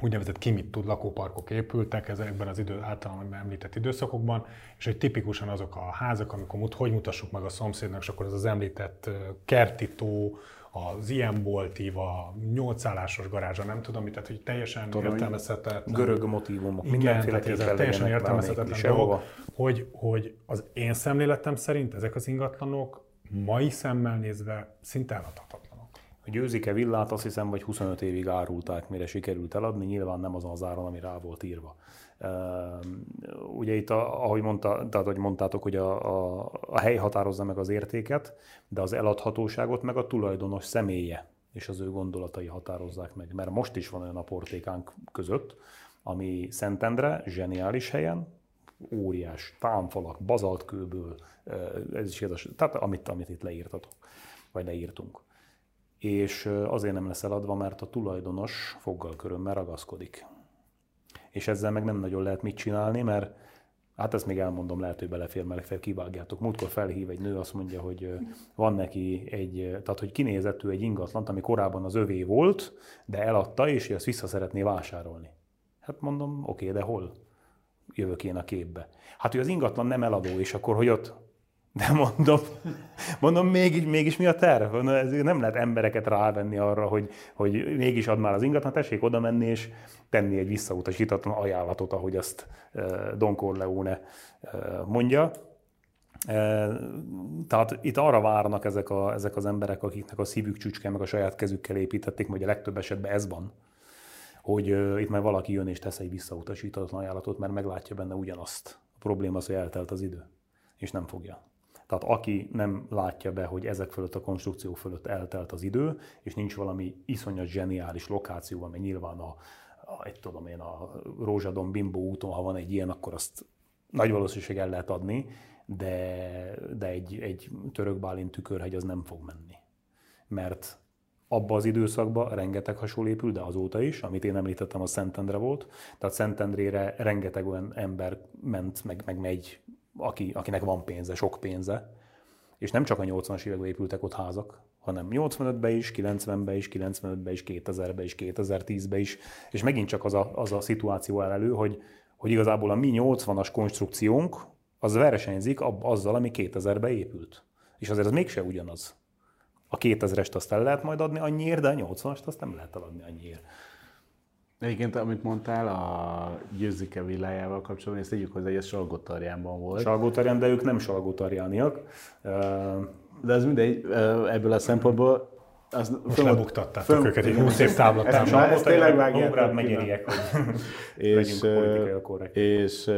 úgynevezett ki mit tud lakóparkok épültek ezekben az idő, általában említett időszakokban, és hogy tipikusan azok a házak, amikor mut, hogy mutassuk meg a szomszédnak, és akkor ez az említett kertitó, az ilyen boltív, a nyolcszállásos garázsa, nem tudom mit, tehát hogy teljesen tudom, értelmezhetetlen. Görög motivumok, igen, mindenféle ezek teljesen értelmezhetetlen dolgok, hogy, hogy az én szemléletem szerint ezek az ingatlanok mai szemmel nézve szinte eladhatatlan. A győzike villát azt hiszem, vagy 25 évig árulták, mire sikerült eladni, nyilván nem azon az áron, ami rá volt írva. Ugye itt, ahogy, mondta, tehát, ahogy mondtátok, hogy a, a, a hely határozza meg az értéket, de az eladhatóságot meg a tulajdonos személye és az ő gondolatai határozzák meg. Mert most is van olyan a portékánk között, ami Szentendre, zseniális helyen, óriás támfalak, bazaltkőből, ez is érdekes, tehát amit, amit itt leírtatok, vagy leírtunk és azért nem lesz eladva, mert a tulajdonos foggal körömmel ragaszkodik. És ezzel meg nem nagyon lehet mit csinálni, mert hát ezt még elmondom, lehet, hogy belefér, mert fel kivágjátok. Múltkor felhív egy nő, azt mondja, hogy van neki egy, tehát hogy kinézett ő egy ingatlant, ami korábban az övé volt, de eladta, és azt vissza szeretné vásárolni. Hát mondom, oké, de hol jövök én a képbe? Hát, hogy az ingatlan nem eladó, és akkor, hogy ott de mondom, mondom mégis, mégis mi a terv? Ez nem lehet embereket rávenni arra, hogy, hogy mégis ad már az ingatlan, tessék oda menni és tenni egy visszautasítatlan ajánlatot, ahogy azt Don Corleone mondja. Tehát itt arra várnak ezek, a, ezek az emberek, akiknek a szívük csücske, meg a saját kezükkel építették, vagy a legtöbb esetben ez van, hogy itt már valaki jön és tesz egy visszautasítatlan ajánlatot, mert meglátja benne ugyanazt. A probléma az, hogy eltelt az idő, és nem fogja. Tehát aki nem látja be, hogy ezek fölött a konstrukció fölött eltelt az idő, és nincs valami iszonyat zseniális lokáció, ami nyilván a, a egy tudom én, a Rózsadon Bimbo úton, ha van egy ilyen, akkor azt nagy valószínűség el lehet adni, de, de egy, egy török bálint tükörhegy az nem fog menni. Mert abba az időszakban rengeteg hasonló épül, de azóta is, amit én említettem, a Szentendre volt. Tehát Szentendrére rengeteg olyan ember ment, meg, meg megy aki, akinek van pénze, sok pénze. És nem csak a 80-as években épültek ott házak, hanem 85-ben is, 90-ben is, 95-ben is, 2000-ben is, 2010-ben is. És megint csak az a, az a szituáció áll elő, hogy, hogy igazából a mi 80-as konstrukciónk az versenyzik azzal, ami 2000-ben épült. És azért az mégse ugyanaz. A 2000-est azt el lehet majd adni annyiért, de a 80-ast azt nem lehet eladni annyiért. Egyébként, amit mondtál a győzike villájával kapcsolatban, ezt tegyük hozzá, hogy ez Salgótarjánban volt. Salgótarján, de ők nem salgótarjániak. De ez mindegy, ebből a szempontból az Most fölmond, lebuktattátok föl, őket egy 20 év távlatán. Ezt, ezt tényleg vágjátok megériek, hogy és, és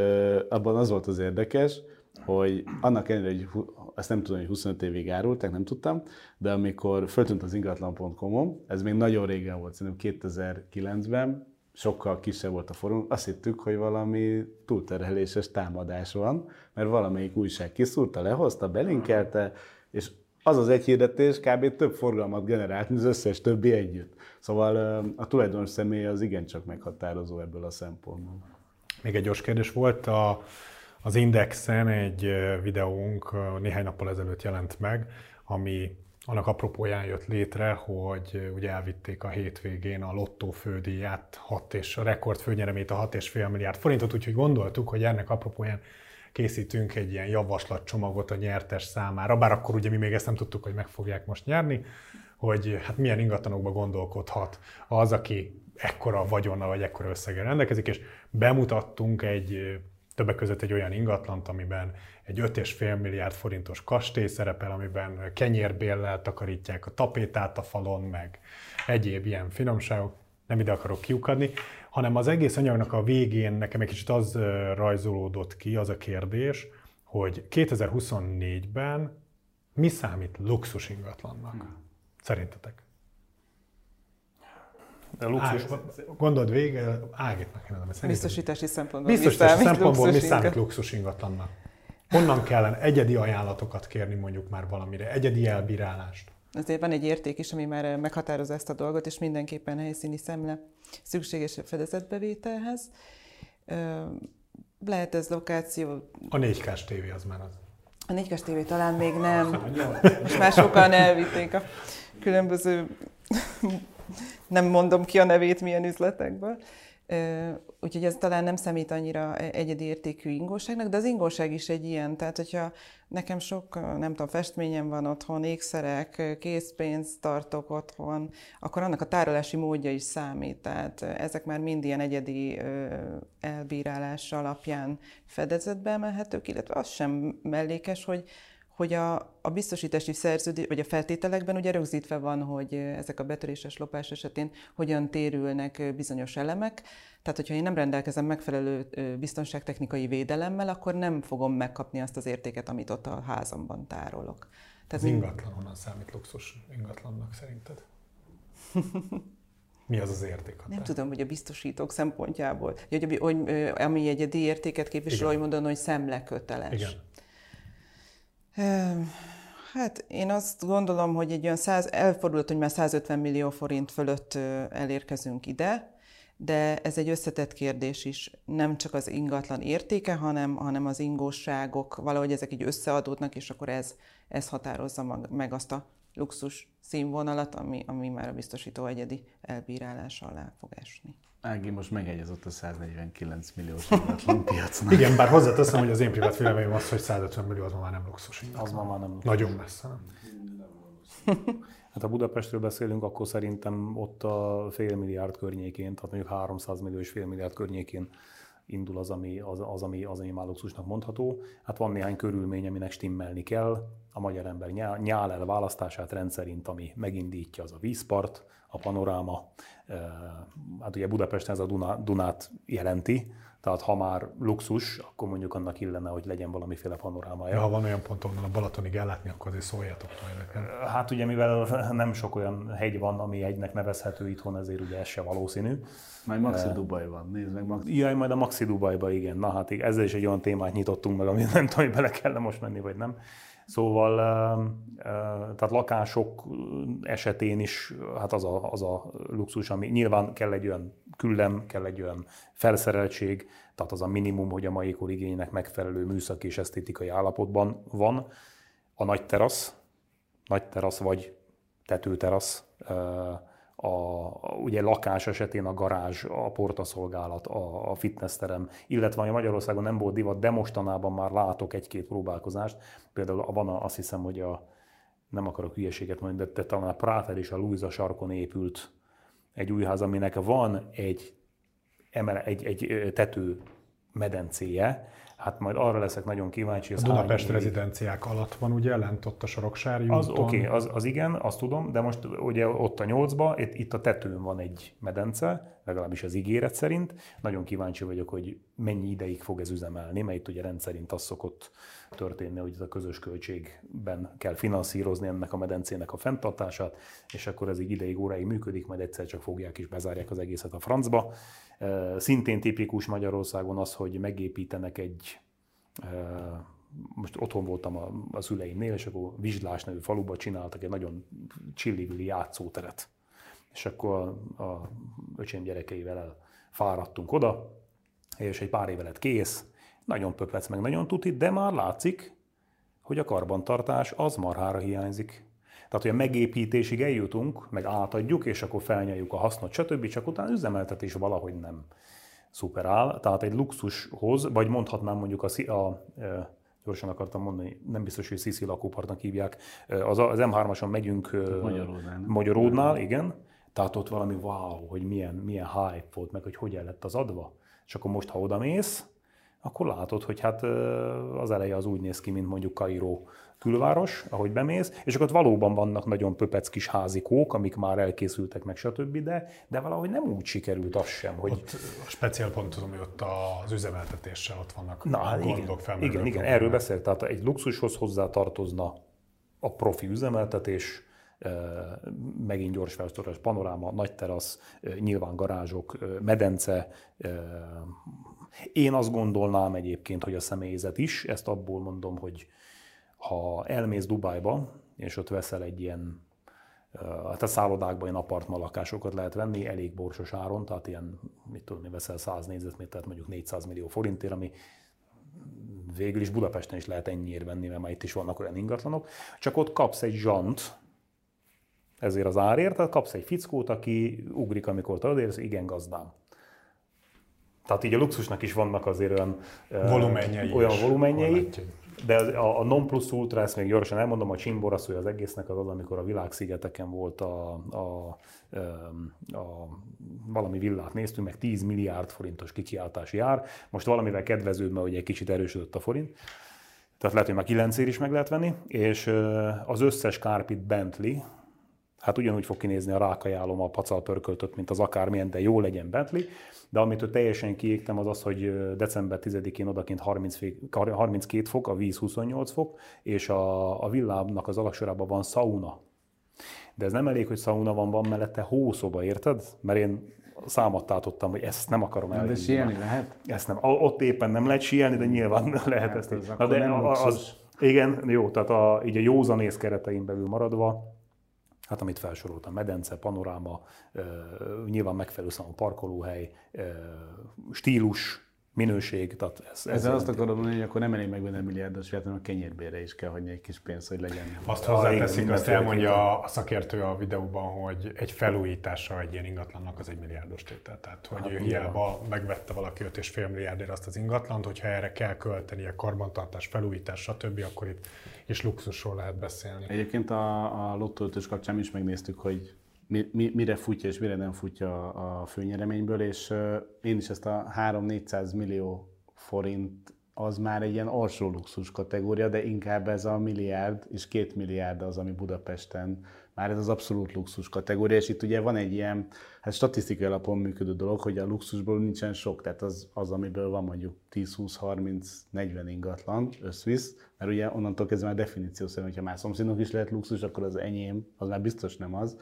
abban az volt az érdekes, hogy annak ellenére, hogy azt nem tudom, hogy 25 évig árulták, nem tudtam, de amikor föltűnt az ingatlan.com-on, ez még nagyon régen volt, szerintem 2009-ben, sokkal kisebb volt a forum, azt hittük, hogy valami túlterheléses támadás van, mert valamelyik újság kiszúrta, lehozta, belinkelte, és az az egy hirdetés kb. több forgalmat generált, mint az összes többi együtt. Szóval a tulajdonos személy az igencsak meghatározó ebből a szempontból. Még egy gyors kérdés volt, a, az Indexen egy videónk néhány nappal ezelőtt jelent meg, ami annak apropóján jött létre, hogy ugye elvitték a hétvégén a lottó fődíját, 6 és a rekord főnyeremét a 6,5 milliárd forintot, úgyhogy gondoltuk, hogy ennek apropóján készítünk egy ilyen javaslatcsomagot a nyertes számára, bár akkor ugye mi még ezt nem tudtuk, hogy meg fogják most nyerni, hogy hát milyen ingatlanokba gondolkodhat az, aki ekkora vagyonna vagy ekkora összeggel rendelkezik, és bemutattunk egy többek között egy olyan ingatlant, amiben egy 5,5 milliárd forintos kastély szerepel, amiben kenyérbéllel takarítják a tapétát a falon, meg egyéb ilyen finomságok, nem ide akarok kiukadni, hanem az egész anyagnak a végén nekem egy kicsit az rajzolódott ki, az a kérdés, hogy 2024-ben mi számít luxus ingatlannak? Hmm. Szerintetek? De luxus... Ág, gondold végig, Ágitnak én adom. Biztosítási szempontból Biztosítási mi szempontból mi számít luxus ingatlannak? Honnan kellene egyedi ajánlatokat kérni mondjuk már valamire, egyedi elbírálást? Azért van egy érték is, ami már meghatározza ezt a dolgot, és mindenképpen helyszíni szemle szükséges a fedezetbevételhez. Lehet ez lokáció... A 4 k tévé az már az. A 4 k tévé talán még nem. És már sokan elvitték a különböző nem mondom ki a nevét milyen üzletekből. Úgyhogy ez talán nem számít annyira egyedi értékű ingóságnak, de az ingóság is egy ilyen. Tehát, hogyha nekem sok, nem tudom, festményem van otthon, ékszerek, készpénzt tartok otthon, akkor annak a tárolási módja is számít. Tehát ezek már mind ilyen egyedi elbírálás alapján fedezetbe emelhetők, illetve az sem mellékes, hogy hogy a, a biztosítási szerződés, vagy a feltételekben ugye rögzítve van, hogy ezek a betöréses lopás esetén hogyan térülnek bizonyos elemek. Tehát, hogyha én nem rendelkezem megfelelő biztonságtechnikai védelemmel, akkor nem fogom megkapni azt az értéket, amit ott a házamban tárolok. Tehát az ingatlan honnan számít luxus ingatlannak szerinted? Mi az az érték? Nem tudom, hogy a biztosítók szempontjából, hogy, hogy ami egyedi értéket képvisel, hogy mondani, hogy szemleköteles. Igen. Hát én azt gondolom, hogy egy olyan száz, elfordult, hogy már 150 millió forint fölött elérkezünk ide, de ez egy összetett kérdés is. Nem csak az ingatlan értéke, hanem, hanem az ingóságok, valahogy ezek így összeadódnak, és akkor ez, ez határozza meg azt a luxus színvonalat, ami, ami már a biztosító egyedi elbírálás alá fog esni. Ági most megegyezott a 149 milliós ingatlan piacnak. Igen, bár hozzáteszem, hogy az én privát véleményem az, hogy 150 millió az ma már nem luxus ingatlan. Az ma már nem luxus. Nagyon messze nem. Hát ha Budapestről beszélünk, akkor szerintem ott a fél milliárd környékén, tehát mondjuk 300 millió és fél milliárd környékén indul az, ami, az, az, ami, az, ami már luxusnak mondható. Hát van néhány körülmény, aminek stimmelni kell. A magyar ember nyál el választását rendszerint, ami megindítja, az a vízpart, a panoráma. Hát ugye Budapesten ez a Duna, Dunát jelenti, tehát ha már luxus, akkor mondjuk annak illene, hogy legyen valamiféle panorámája. Ja, ha van olyan pont, ahol a Balatonig ellátni, akkor azért szóljatok majd Hát ugye, mivel nem sok olyan hegy van, ami egynek nevezhető itthon, ezért ugye ez se valószínű. Majd Maxi uh, Dubai van, nézd meg Maxi. Jaj, majd a Maxi Dubajba, igen. Na hát ezzel is egy olyan témát nyitottunk meg, amit nem tudom, hogy bele kell most menni, vagy nem. Szóval tehát lakások esetén is hát az a, az a luxus, ami nyilván kell egy olyan küllem, kell egy olyan felszereltség, tehát az a minimum, hogy a mai kor igénynek megfelelő műszaki és esztétikai állapotban van. A nagy terasz, nagy terasz vagy tetőterasz, a, ugye lakás esetén a garázs, a portaszolgálat, a, a fitnessterem, illetve ami Magyarországon nem volt divat, de mostanában már látok egy-két próbálkozást. Például van a, azt hiszem, hogy a, nem akarok hülyeséget mondani, de, de talán a Práter és a Luisa sarkon épült egy új ház, aminek van egy, emele, egy, egy tető medencéje, Hát majd arra leszek nagyon kíváncsi. A Budapest hány... rezidenciák alatt van ugye, lent ott a Soroksári az, Oké, okay, az, az igen, azt tudom, de most ugye ott a nyolcba, itt, itt a tetőn van egy medence, legalábbis az ígéret szerint. Nagyon kíváncsi vagyok, hogy mennyi ideig fog ez üzemelni, mert itt ugye rendszerint az szokott történni, hogy a közös költségben kell finanszírozni ennek a medencének a fenntartását, és akkor ez így ideig, óráig működik, majd egyszer csak fogják és bezárják az egészet a francba. Szintén tipikus Magyarországon az, hogy megépítenek egy most otthon voltam a, a szüleimnél, és akkor Vizslás nevű faluba csináltak egy nagyon csilligüli játszóteret. És akkor a, a öcsém gyerekeivel fáradtunk oda, és egy pár éve lett kész, nagyon pöpec, meg nagyon tuti, de már látszik, hogy a karbantartás az marhára hiányzik. Tehát, hogy a megépítésig eljutunk, meg átadjuk, és akkor felnyeljuk a hasznot, stb., csak utána üzemeltetés valahogy nem szuperál. Tehát egy luxushoz, vagy mondhatnám mondjuk a, a, gyorsan akartam mondani, nem biztos, hogy Sziszi lakópartnak hívják, az, az M3-ason megyünk Magyaródnál, Magyaródnál, igen, tehát ott valami wow, hogy milyen, milyen hype volt, meg hogy hogy el lett az adva. És akkor most, ha oda mész, akkor látod, hogy hát az eleje az úgy néz ki, mint mondjuk Kairó külváros, ahogy bemész, és akkor ott valóban vannak nagyon pöpec kis házikók, amik már elkészültek meg, stb., de, de valahogy nem úgy sikerült az sem, hogy... Ott a speciál pont tudom, hogy ott az üzemeltetéssel ott vannak Na, hát gondok, igen, igen, igen, erről beszélt, tehát egy luxushoz hozzá tartozna a profi üzemeltetés, megint gyors felszorolás, panoráma, nagy terasz, nyilván garázsok, medence. Én azt gondolnám egyébként, hogy a személyzet is, ezt abból mondom, hogy ha elmész Dubájba, és ott veszel egy ilyen, hát a szállodákban ilyen apartma lakásokat lehet venni, elég borsos áron, tehát ilyen, mit tudom, én veszel 100 négyzetmétert mondjuk 400 millió forintért, ami végül is Budapesten is lehet ennyiért venni, mert már itt is vannak olyan ingatlanok, csak ott kapsz egy zsant, ezért az árért, tehát kapsz egy fickót, aki ugrik, amikor te odérsz, igen gazdám. Tehát így a luxusnak is vannak azért olyan volumenjei. Olyan volumenjei. De a, a non plus ultra, ezt még gyorsan elmondom, a csimboraszója az egésznek az az, amikor a világszigeteken volt a, a, a, a valami villát néztünk, meg 10 milliárd forintos kikiáltási ár. Most valamivel kedvezőbb, mert ugye egy kicsit erősödött a forint. Tehát lehet, hogy már 9 is meg lehet venni, és az összes kárpit Bentley, hát ugyanúgy fog kinézni a rákajálom a pacal pörköltött, mint az akármilyen, de jó legyen Bentley. De amit teljesen kiégtem, az az, hogy december 10-én odakint 30, 32 fok, a víz 28 fok, és a, a villámnak az alaksorában van sauna. De ez nem elég, hogy sauna van, van mellette hószoba, érted? Mert én számot hogy ezt nem akarom elvinni. De síelni lehet? Ezt nem. Ott éppen nem lehet síelni, de nyilván lehet hát ezt. Ez de nem az, az, igen, jó, tehát a, így a józanész keretein belül maradva, hát amit felsoroltam, medence, panoráma, nyilván megfelelő számú parkolóhely, stílus, minőség. Tehát ez, ez Ezzel azt akarom mondani, hogy akkor nem elég megvenni milliárdos hanem a kenyérbére is kell hagyni egy kis pénz, hogy legyen. Azt hozzáteszik, azt elmondja a szakértő a videóban, hogy egy felújítása egy ilyen ingatlannak az egy milliárdos tétel. Tehát, hogy hát, hiába megvette valaki 5,5 milliárdért azt az ingatlant, hogyha erre kell költeni a karbantartás, felújítás, stb., akkor itt is luxusról lehet beszélni. Egyébként a, a lottóötös kapcsán is megnéztük, hogy mi, mi, mire futja és mire nem futja a főnyereményből, és én is ezt a 3-400 millió forint az már egy ilyen alsó luxus kategória, de inkább ez a milliárd és két milliárd az, ami Budapesten már ez az abszolút luxus kategória, és itt ugye van egy ilyen hát statisztikai alapon működő dolog, hogy a luxusból nincsen sok, tehát az, az amiből van mondjuk 10-20-30-40 ingatlan összvisz, mert ugye onnantól kezdve már definíció szerint, hogyha már szomszédnak is lehet luxus, akkor az enyém, az már biztos nem az.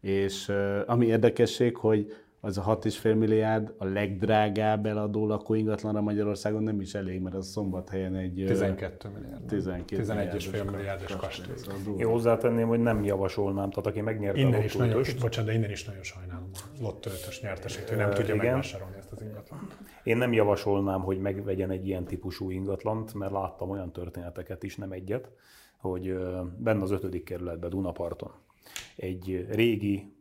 És ami érdekesség, hogy az a 6,5 milliárd a legdrágább eladó lakóingatlanra Magyarországon nem is elég, mert az szombathelyen egy... 12 milliárd. 12 11,5 milliárdos kastély. Én hozzátenném, hogy nem javasolnám, tehát aki megnyerte innen a is nagyon, bocsánat, de innen is nagyon sajnálom a lotto 5-ös nyertesét, hogy nem tudja igen. megvásárolni ezt az ingatlant. Én nem javasolnám, hogy megvegyen egy ilyen típusú ingatlant, mert láttam olyan történeteket is, nem egyet, hogy benne az ötödik kerületben, Dunaparton egy régi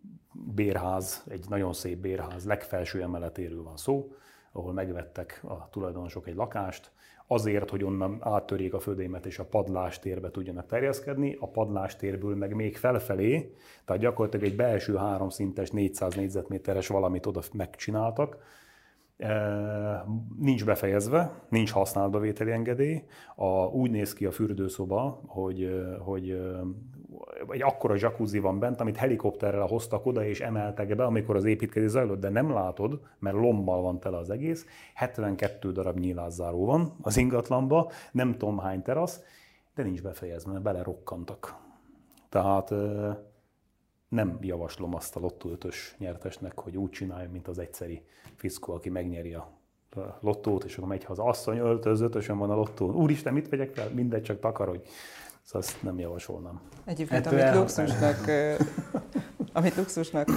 bérház, egy nagyon szép bérház legfelső emeletéről van szó, ahol megvettek a tulajdonosok egy lakást, azért, hogy onnan áttörjék a földémet és a padlástérbe tudjanak terjeszkedni, a padlástérből meg még felfelé, tehát gyakorlatilag egy belső háromszintes 400 négyzetméteres valamit oda megcsináltak, Nincs befejezve, nincs használatbevételi engedély. A, úgy néz ki a fürdőszoba, hogy, hogy egy akkora jacuzzi van bent, amit helikopterrel hoztak oda és emeltek be, amikor az építkezés zajlott, de nem látod, mert lombbal van tele az egész. 72 darab nyílászáró van az ingatlanba, nem tudom hány terasz, de nincs befejezve, mert belerokkantak. Tehát nem javaslom azt a Lotto 5 nyertesnek, hogy úgy csinálja, mint az egyszeri fiszkó, aki megnyeri a lottót, és akkor megy haza. Asszony öltöz, ötösen van a lottón. Úristen, mit vegyek fel? Mindegy, csak takarodj. Szóval azt nem javasolnám. Egyébként, hát, amit luxusnak, amit luxusnak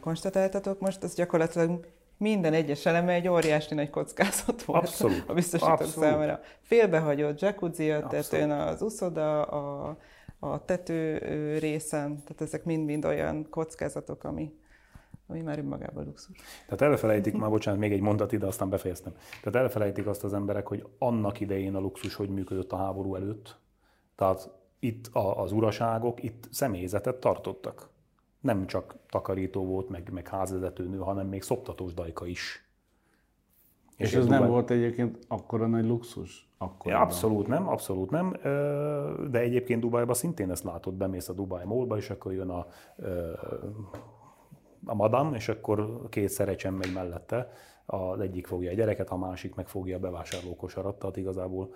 konstatáltatok most, az gyakorlatilag minden egyes eleme egy óriási nagy kockázat volt Abszolút. a biztosítók Abszolút. számára. Félbehagyott jacuzzi a tetőn, az uszoda, a, a tető részen, tehát ezek mind-mind olyan kockázatok, ami, ami már önmagában luxus. Tehát elfelejtik, már bocsánat, még egy mondat ide, aztán befejeztem. Tehát elfelejtik azt az emberek, hogy annak idején a luxus hogy működött a háború előtt. Tehát itt az uraságok, itt személyzetet tartottak. Nem csak takarító volt, meg, meg házvezetőnő, hanem még szoptatós dajka is. És, és ez nem volt egyébként akkora nagy luxus? Akkor ja, abszolút nem, abszolút nem, de egyébként Dubajban szintén ezt látod, bemész a Dubai Mallba, és akkor jön a, a madam, és akkor két szerecsen megy mellette, az egyik fogja a gyereket, a másik meg fogja a bevásárlókosarat, tehát igazából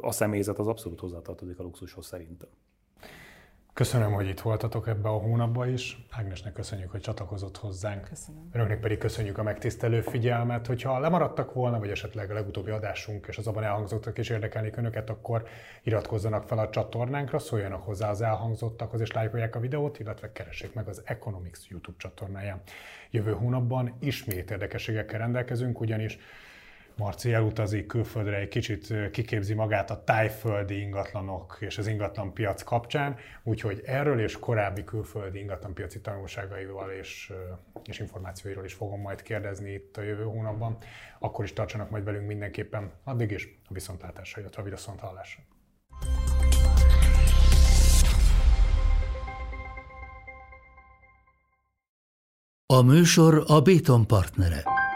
a személyzet az abszolút hozzátartozik a luxushoz szerintem. Köszönöm, hogy itt voltatok ebbe a hónapban is. Ágnesnek köszönjük, hogy csatlakozott hozzánk. Köszönöm. Önöknek pedig köszönjük a megtisztelő figyelmet. Hogyha lemaradtak volna, vagy esetleg a legutóbbi adásunk és az abban elhangzottak is érdekelnék önöket, akkor iratkozzanak fel a csatornánkra, szóljanak hozzá az elhangzottakhoz és lájkolják a videót, illetve keressék meg az Economics YouTube csatornáján. Jövő hónapban ismét érdekességekkel rendelkezünk, ugyanis Marci elutazik külföldre, egy kicsit kiképzi magát a tájföldi ingatlanok és az ingatlan piac kapcsán, úgyhogy erről és korábbi külföldi ingatlanpiaci tanulságaival és, és információiról is fogom majd kérdezni itt a jövő hónapban. Akkor is tartsanak majd velünk mindenképpen. Addig is a viszontlátásra, illetve a viszont hallásra. A műsor a Béton partnere.